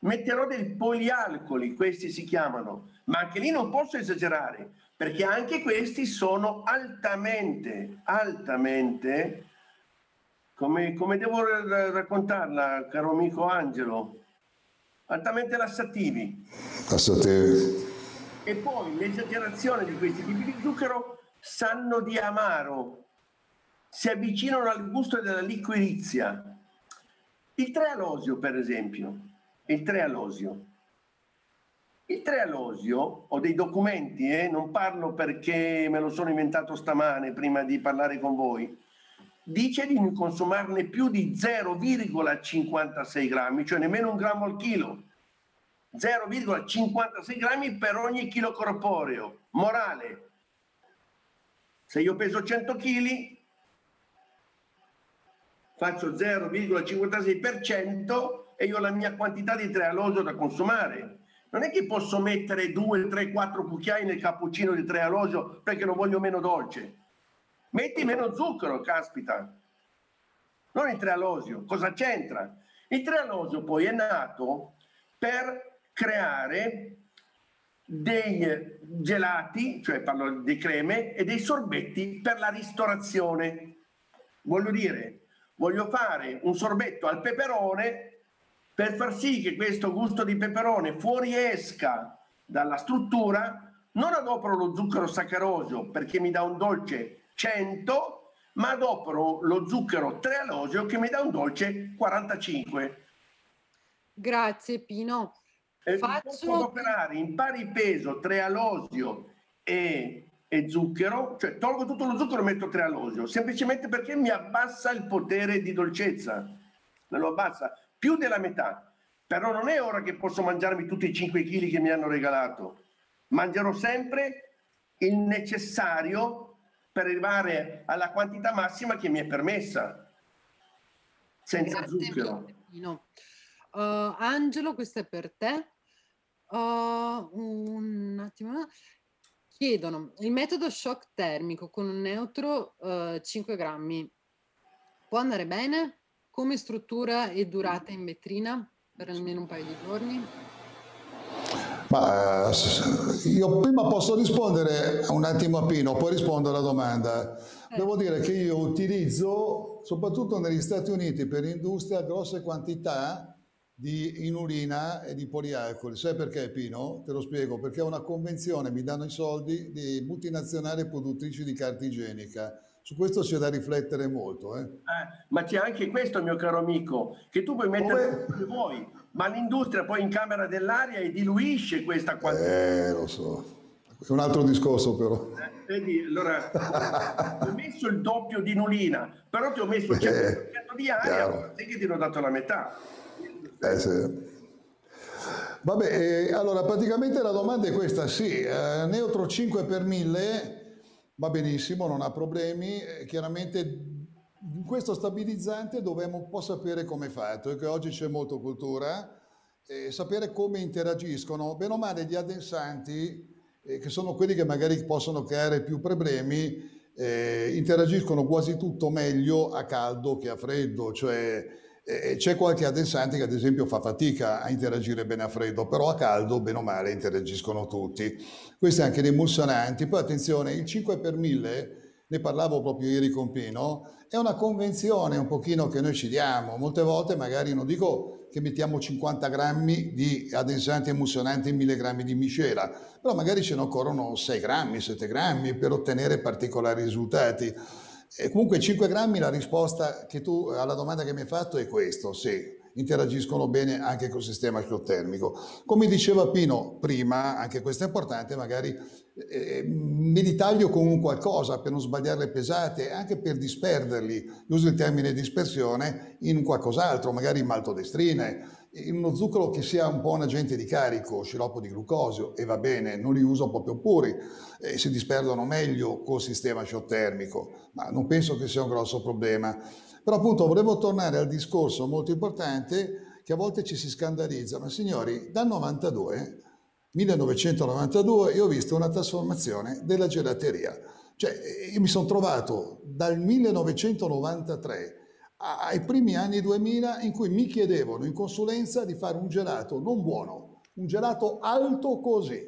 metterò dei polialcoli, questi si chiamano, ma anche lì non posso esagerare, perché anche questi sono altamente, altamente, come, come devo raccontarla, caro amico Angelo, altamente lassativi. Lassativi. E poi l'esagerazione di questi tipi di zucchero sanno di amaro, si avvicinano al gusto della liquirizia. Il trealosio, per esempio, il trealosio il trealosio, ho dei documenti, eh, non parlo perché me lo sono inventato stamane prima di parlare con voi, dice di non consumarne più di 0,56 grammi, cioè nemmeno un grammo al chilo. 0,56 grammi per ogni chilo corporeo. Morale, se io peso 100 kg, faccio 0,56% e io ho la mia quantità di trealosio da consumare non è che posso mettere due, tre, quattro cucchiai nel cappuccino di tre alogio perché lo voglio meno dolce. Metti meno zucchero, caspita. Non il trealosio. Cosa c'entra? Il trealosio poi è nato per creare dei gelati, cioè parlo di creme, e dei sorbetti per la ristorazione. Voglio dire, voglio fare un sorbetto al peperone per far sì che questo gusto di peperone fuoriesca dalla struttura, non adopero lo zucchero saccarosio perché mi dà un dolce 100, ma adopero lo zucchero trealosio che mi dà un dolce 45. Grazie Pino. Eh, Faccio... Posso adoperare in pari peso trealosio e e zucchero, cioè tolgo tutto lo zucchero e metto 3 all'olio, semplicemente perché mi abbassa il potere di dolcezza, me lo abbassa più della metà. Però non è ora che posso mangiarmi tutti i 5 kg che mi hanno regalato. Mangerò sempre il necessario per arrivare alla quantità massima che mi è permessa, senza Grazie zucchero. Uh, Angelo, questo è per te. Uh, un attimo. Chiedono il metodo shock termico con un neutro uh, 5 grammi può andare bene? Come struttura e durata in vetrina per almeno un paio di giorni? Ma eh, io prima posso rispondere un attimo a Pino, poi rispondo alla domanda. Eh. Devo dire che io utilizzo, soprattutto negli Stati Uniti, per industria grosse quantità di inulina e di polialcoli. Sai perché Pino? Te lo spiego, perché è una convenzione, mi danno i soldi, di multinazionali produttrici di carta igienica. Su questo c'è da riflettere molto. Eh. Eh, ma c'è anche questo, mio caro amico, che tu puoi mettere come vuoi, ma l'industria poi in camera dell'aria e diluisce questa quantità. Eh, lo so. È un altro discorso però. Eh, vedi, allora, ho messo il doppio di inulina, però ti ho messo il 100% eh, di aria, sai che ti ho dato la metà. Eh sì. Vabbè, eh, allora praticamente la domanda è questa, sì, eh, neutro 5 per 1000 va benissimo, non ha problemi, eh, chiaramente in questo stabilizzante dobbiamo un po' sapere come è fatto, e oggi c'è molto cultura, e sapere come interagiscono, bene o male gli addensanti, eh, che sono quelli che magari possono creare più problemi, eh, interagiscono quasi tutto meglio a caldo che a freddo, cioè eh, c'è qualche addensante che ad esempio fa fatica a interagire bene a freddo, però a caldo, bene o male, interagiscono tutti. Questi anche gli emulsionanti. Poi attenzione, il 5 per 1000, ne parlavo proprio ieri con Pino, è una convenzione un pochino che noi ci diamo. Molte volte magari non dico che mettiamo 50 grammi di addensanti emulsionanti in 1000 grammi di miscela, però magari ce ne occorrono 6 grammi, 7 grammi per ottenere particolari risultati. E comunque 5 grammi la risposta che tu alla domanda che mi hai fatto è questo, sì, interagiscono bene anche col sistema termico. Come diceva Pino prima, anche questo è importante, magari eh, mi ritaglio con un qualcosa per non sbagliare le pesate, anche per disperderli, uso il termine dispersione, in qualcos'altro, magari in maltodestrine, in uno zucchero che sia un po' un agente di carico, sciroppo di glucosio, e va bene, non li uso proprio puri, eh, si disperdono meglio col sistema termico, ma non penso che sia un grosso problema. Però appunto volevo tornare al discorso molto importante che a volte ci si scandalizza, ma signori, dal 92 1992 io ho visto una trasformazione della gelateria. Cioè, io mi sono trovato dal 1993 ai primi anni 2000 in cui mi chiedevano in consulenza di fare un gelato non buono, un gelato alto così.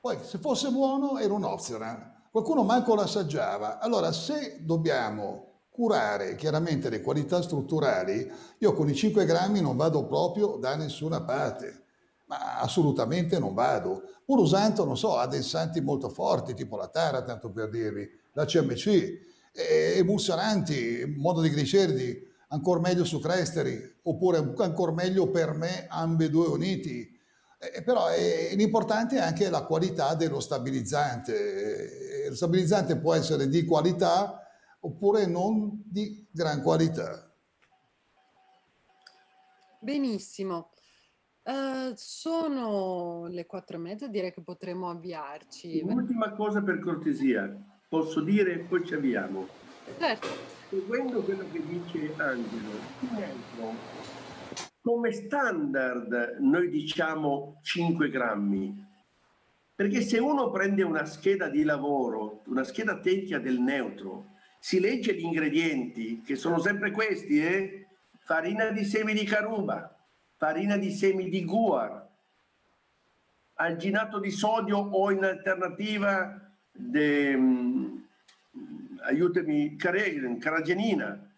Poi se fosse buono era un optional, qualcuno manco l'assaggiava. Allora se dobbiamo curare chiaramente le qualità strutturali, io con i 5 grammi non vado proprio da nessuna parte ma assolutamente non vado. Pur usando, non so, addensanti molto forti, tipo la Tara, tanto per dirvi, la CMC, emulsionanti, modo di gliceridi, ancora meglio su Cresteri, oppure ancora meglio per me ambedue uniti. Eh, però è, l'importante è anche la qualità dello stabilizzante. Il stabilizzante può essere di qualità oppure non di gran qualità. Benissimo. Uh, sono le quattro e mezza, direi che potremmo avviarci. Un'ultima cosa per cortesia, posso dire e poi ci avviamo. Certo. Seguendo quello che dice Angelo, come standard noi diciamo 5 grammi, perché se uno prende una scheda di lavoro, una scheda tecnica del neutro, si legge gli ingredienti, che sono sempre questi, eh? farina di semi di caruba, farina di semi di guar, alginato di sodio o in alternativa de, um, aiutami, caragenina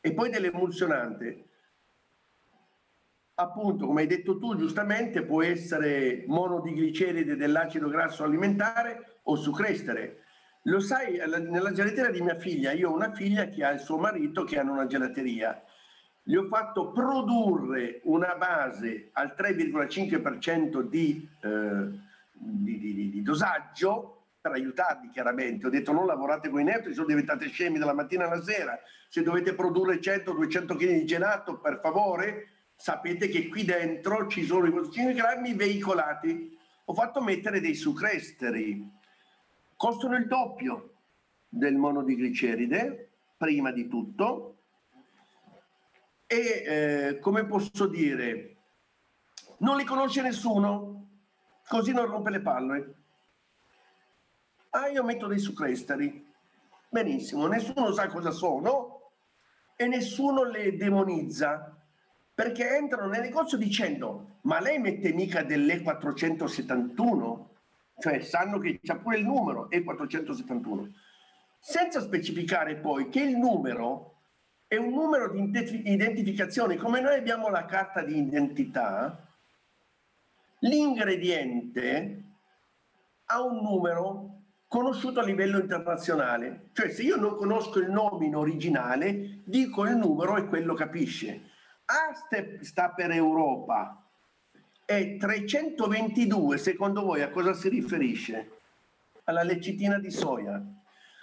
e poi dell'emulsionante. Appunto, come hai detto tu giustamente, può essere monodigliceride dell'acido grasso alimentare o sucrestere. Lo sai, nella gelateria di mia figlia, io ho una figlia che ha il suo marito che hanno una gelateria gli ho fatto produrre una base al 3,5% di, eh, di, di, di, dosaggio per aiutarvi chiaramente. Ho detto non lavorate con i neutri, sono diventate scemi dalla mattina alla sera. Se dovete produrre 100-200 kg di gelato, per favore, sapete che qui dentro ci sono i 5 grammi veicolati. Ho fatto mettere dei sucresteri. Costano il doppio del monodigliceride, prima di tutto. E eh, come posso dire, non li conosce nessuno, così non rompe le palle. Ah, io metto dei sucrestari. Benissimo, nessuno sa cosa sono e nessuno le demonizza perché entrano nel negozio dicendo ma lei mette mica dell'E471? Cioè sanno che c'è pure il numero E471. Senza specificare poi che il numero è un numero di identificazione, come noi abbiamo la carta di identità, l'ingrediente ha un numero conosciuto a livello internazionale. Cioè se io non conosco il nome in originale, dico il numero e quello capisce. A sta per Europa e 322 secondo voi a cosa si riferisce? Alla lecitina di soia.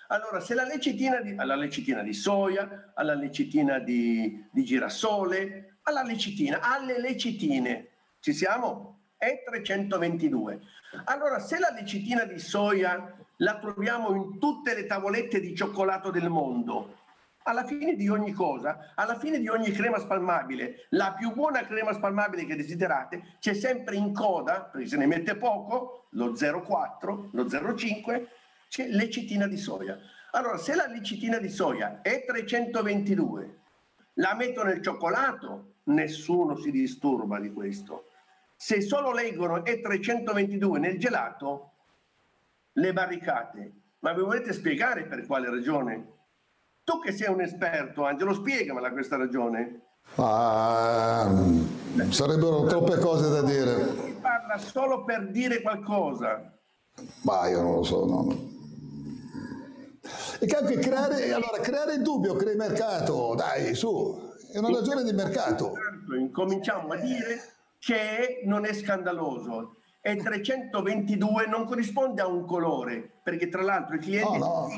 Allora, se la lecitina di, alla lecitina di soia, alla lecitina di, di girasole, alla lecitina, alle lecitine, ci siamo? È 322. Allora, se la lecitina di soia la troviamo in tutte le tavolette di cioccolato del mondo. Alla fine di ogni cosa, alla fine di ogni crema spalmabile, la più buona crema spalmabile che desiderate, c'è sempre in coda, perché se ne mette poco, lo 0,4, lo 0,5, c'è lecitina di soia. Allora, se la lecitina di soia è 322, la metto nel cioccolato, nessuno si disturba di questo. Se solo leggono è 322 nel gelato, le barricate. Ma vi volete spiegare per quale ragione? Tu che sei un esperto, Angelo, spiegamela questa ragione. Ah, sarebbero troppe cose da dire. Si parla solo per dire qualcosa. Ma io non lo so, no. E che anche creare, allora, creare il dubbio crea il mercato, dai, su, è una ragione di mercato. Incominciamo a dire che non è scandaloso e 322 non corrisponde a un colore, perché tra l'altro il cliente oh, no.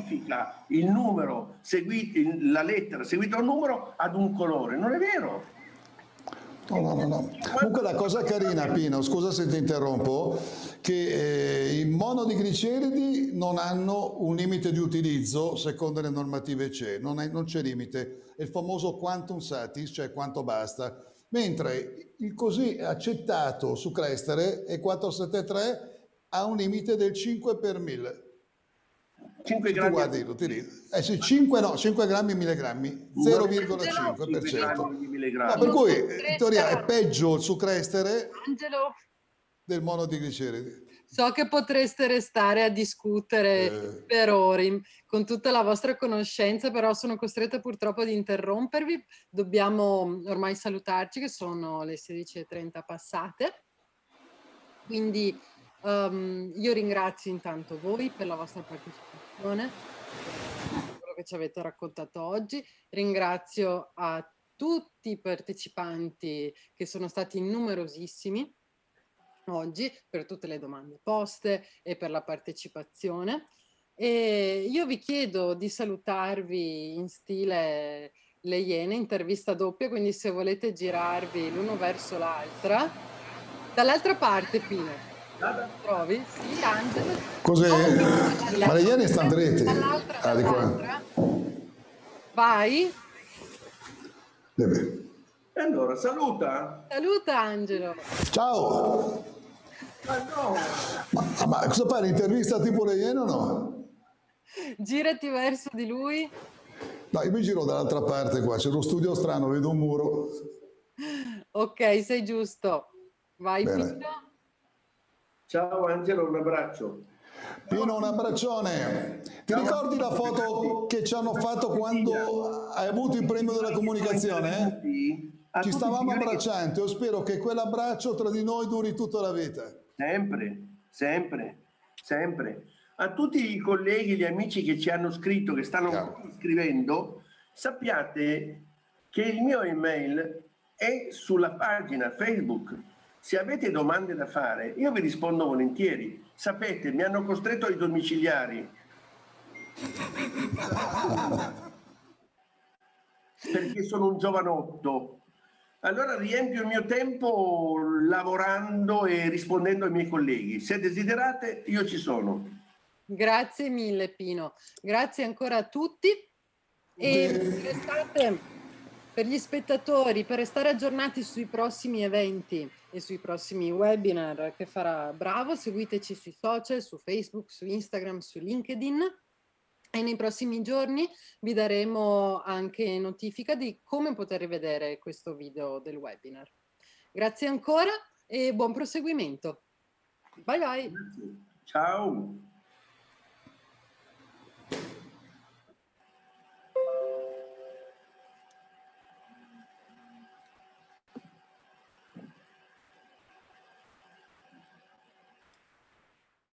il numero, segui, la lettera seguita da un numero ad un colore. Non è vero. No, no, no, no. Comunque la cosa carina, Pino, scusa se ti interrompo, che eh, i monodigliceridi non hanno un limite di utilizzo secondo le normative CE, non, è, non c'è limite, è il famoso quantum satis, cioè quanto basta mentre il così accettato su Crestere E473 ha un limite del 5 per 1000. 5 grammi. guardi l'utilizzo. Eh sì, 5, no, 5 grammi milligrammi, 0,5%. No, per cui in teoria è peggio il sucrestere Angelo. del monodigliceridi. So che potreste restare a discutere eh. per ore con tutta la vostra conoscenza, però sono costretta purtroppo ad interrompervi. Dobbiamo ormai salutarci, che sono le 16.30 passate. Quindi um, io ringrazio intanto voi per la vostra partecipazione, per quello che ci avete raccontato oggi. Ringrazio a tutti i partecipanti che sono stati numerosissimi oggi per tutte le domande poste e per la partecipazione. E io vi chiedo di salutarvi in stile Le Iene, intervista doppia, quindi se volete girarvi l'uno verso l'altra. Dall'altra parte, Pino. Trovi? Sì, Angelo. Cos'è? Oh, Ma le Iene stanno dritte. Ah, di qua. Vai. E allora, saluta. Saluta Angelo. Ciao. Ma no! Ma, cosa fai? L'intervista tipo le Iene o no? Girati verso di lui. No, io mi giro dall'altra parte qua, c'è uno studio strano, vedo un muro. Ok, sei giusto. Vai Bene. Pino. Ciao Angelo, un abbraccio. Pino, un abbraccione. Ti ricordi la foto che ci hanno fatto quando hai avuto il premio della comunicazione? Ci stavamo abbracciando, io spero che quell'abbraccio tra di noi duri tutta la vita. Sempre, sempre, sempre. A tutti i colleghi, gli amici che ci hanno scritto, che stanno Chiaro. scrivendo, sappiate che il mio email è sulla pagina Facebook Se avete domande da fare, io vi rispondo volentieri. Sapete, mi hanno costretto ai domiciliari. Perché sono un giovanotto. Allora riempio il mio tempo lavorando e rispondendo ai miei colleghi. Se desiderate, io ci sono. Grazie mille Pino, grazie ancora a tutti e restate per gli spettatori, per restare aggiornati sui prossimi eventi e sui prossimi webinar che farà Bravo, seguiteci sui social, su Facebook, su Instagram, su LinkedIn e nei prossimi giorni vi daremo anche notifica di come poter rivedere questo video del webinar. Grazie ancora e buon proseguimento. Bye bye. Ciao.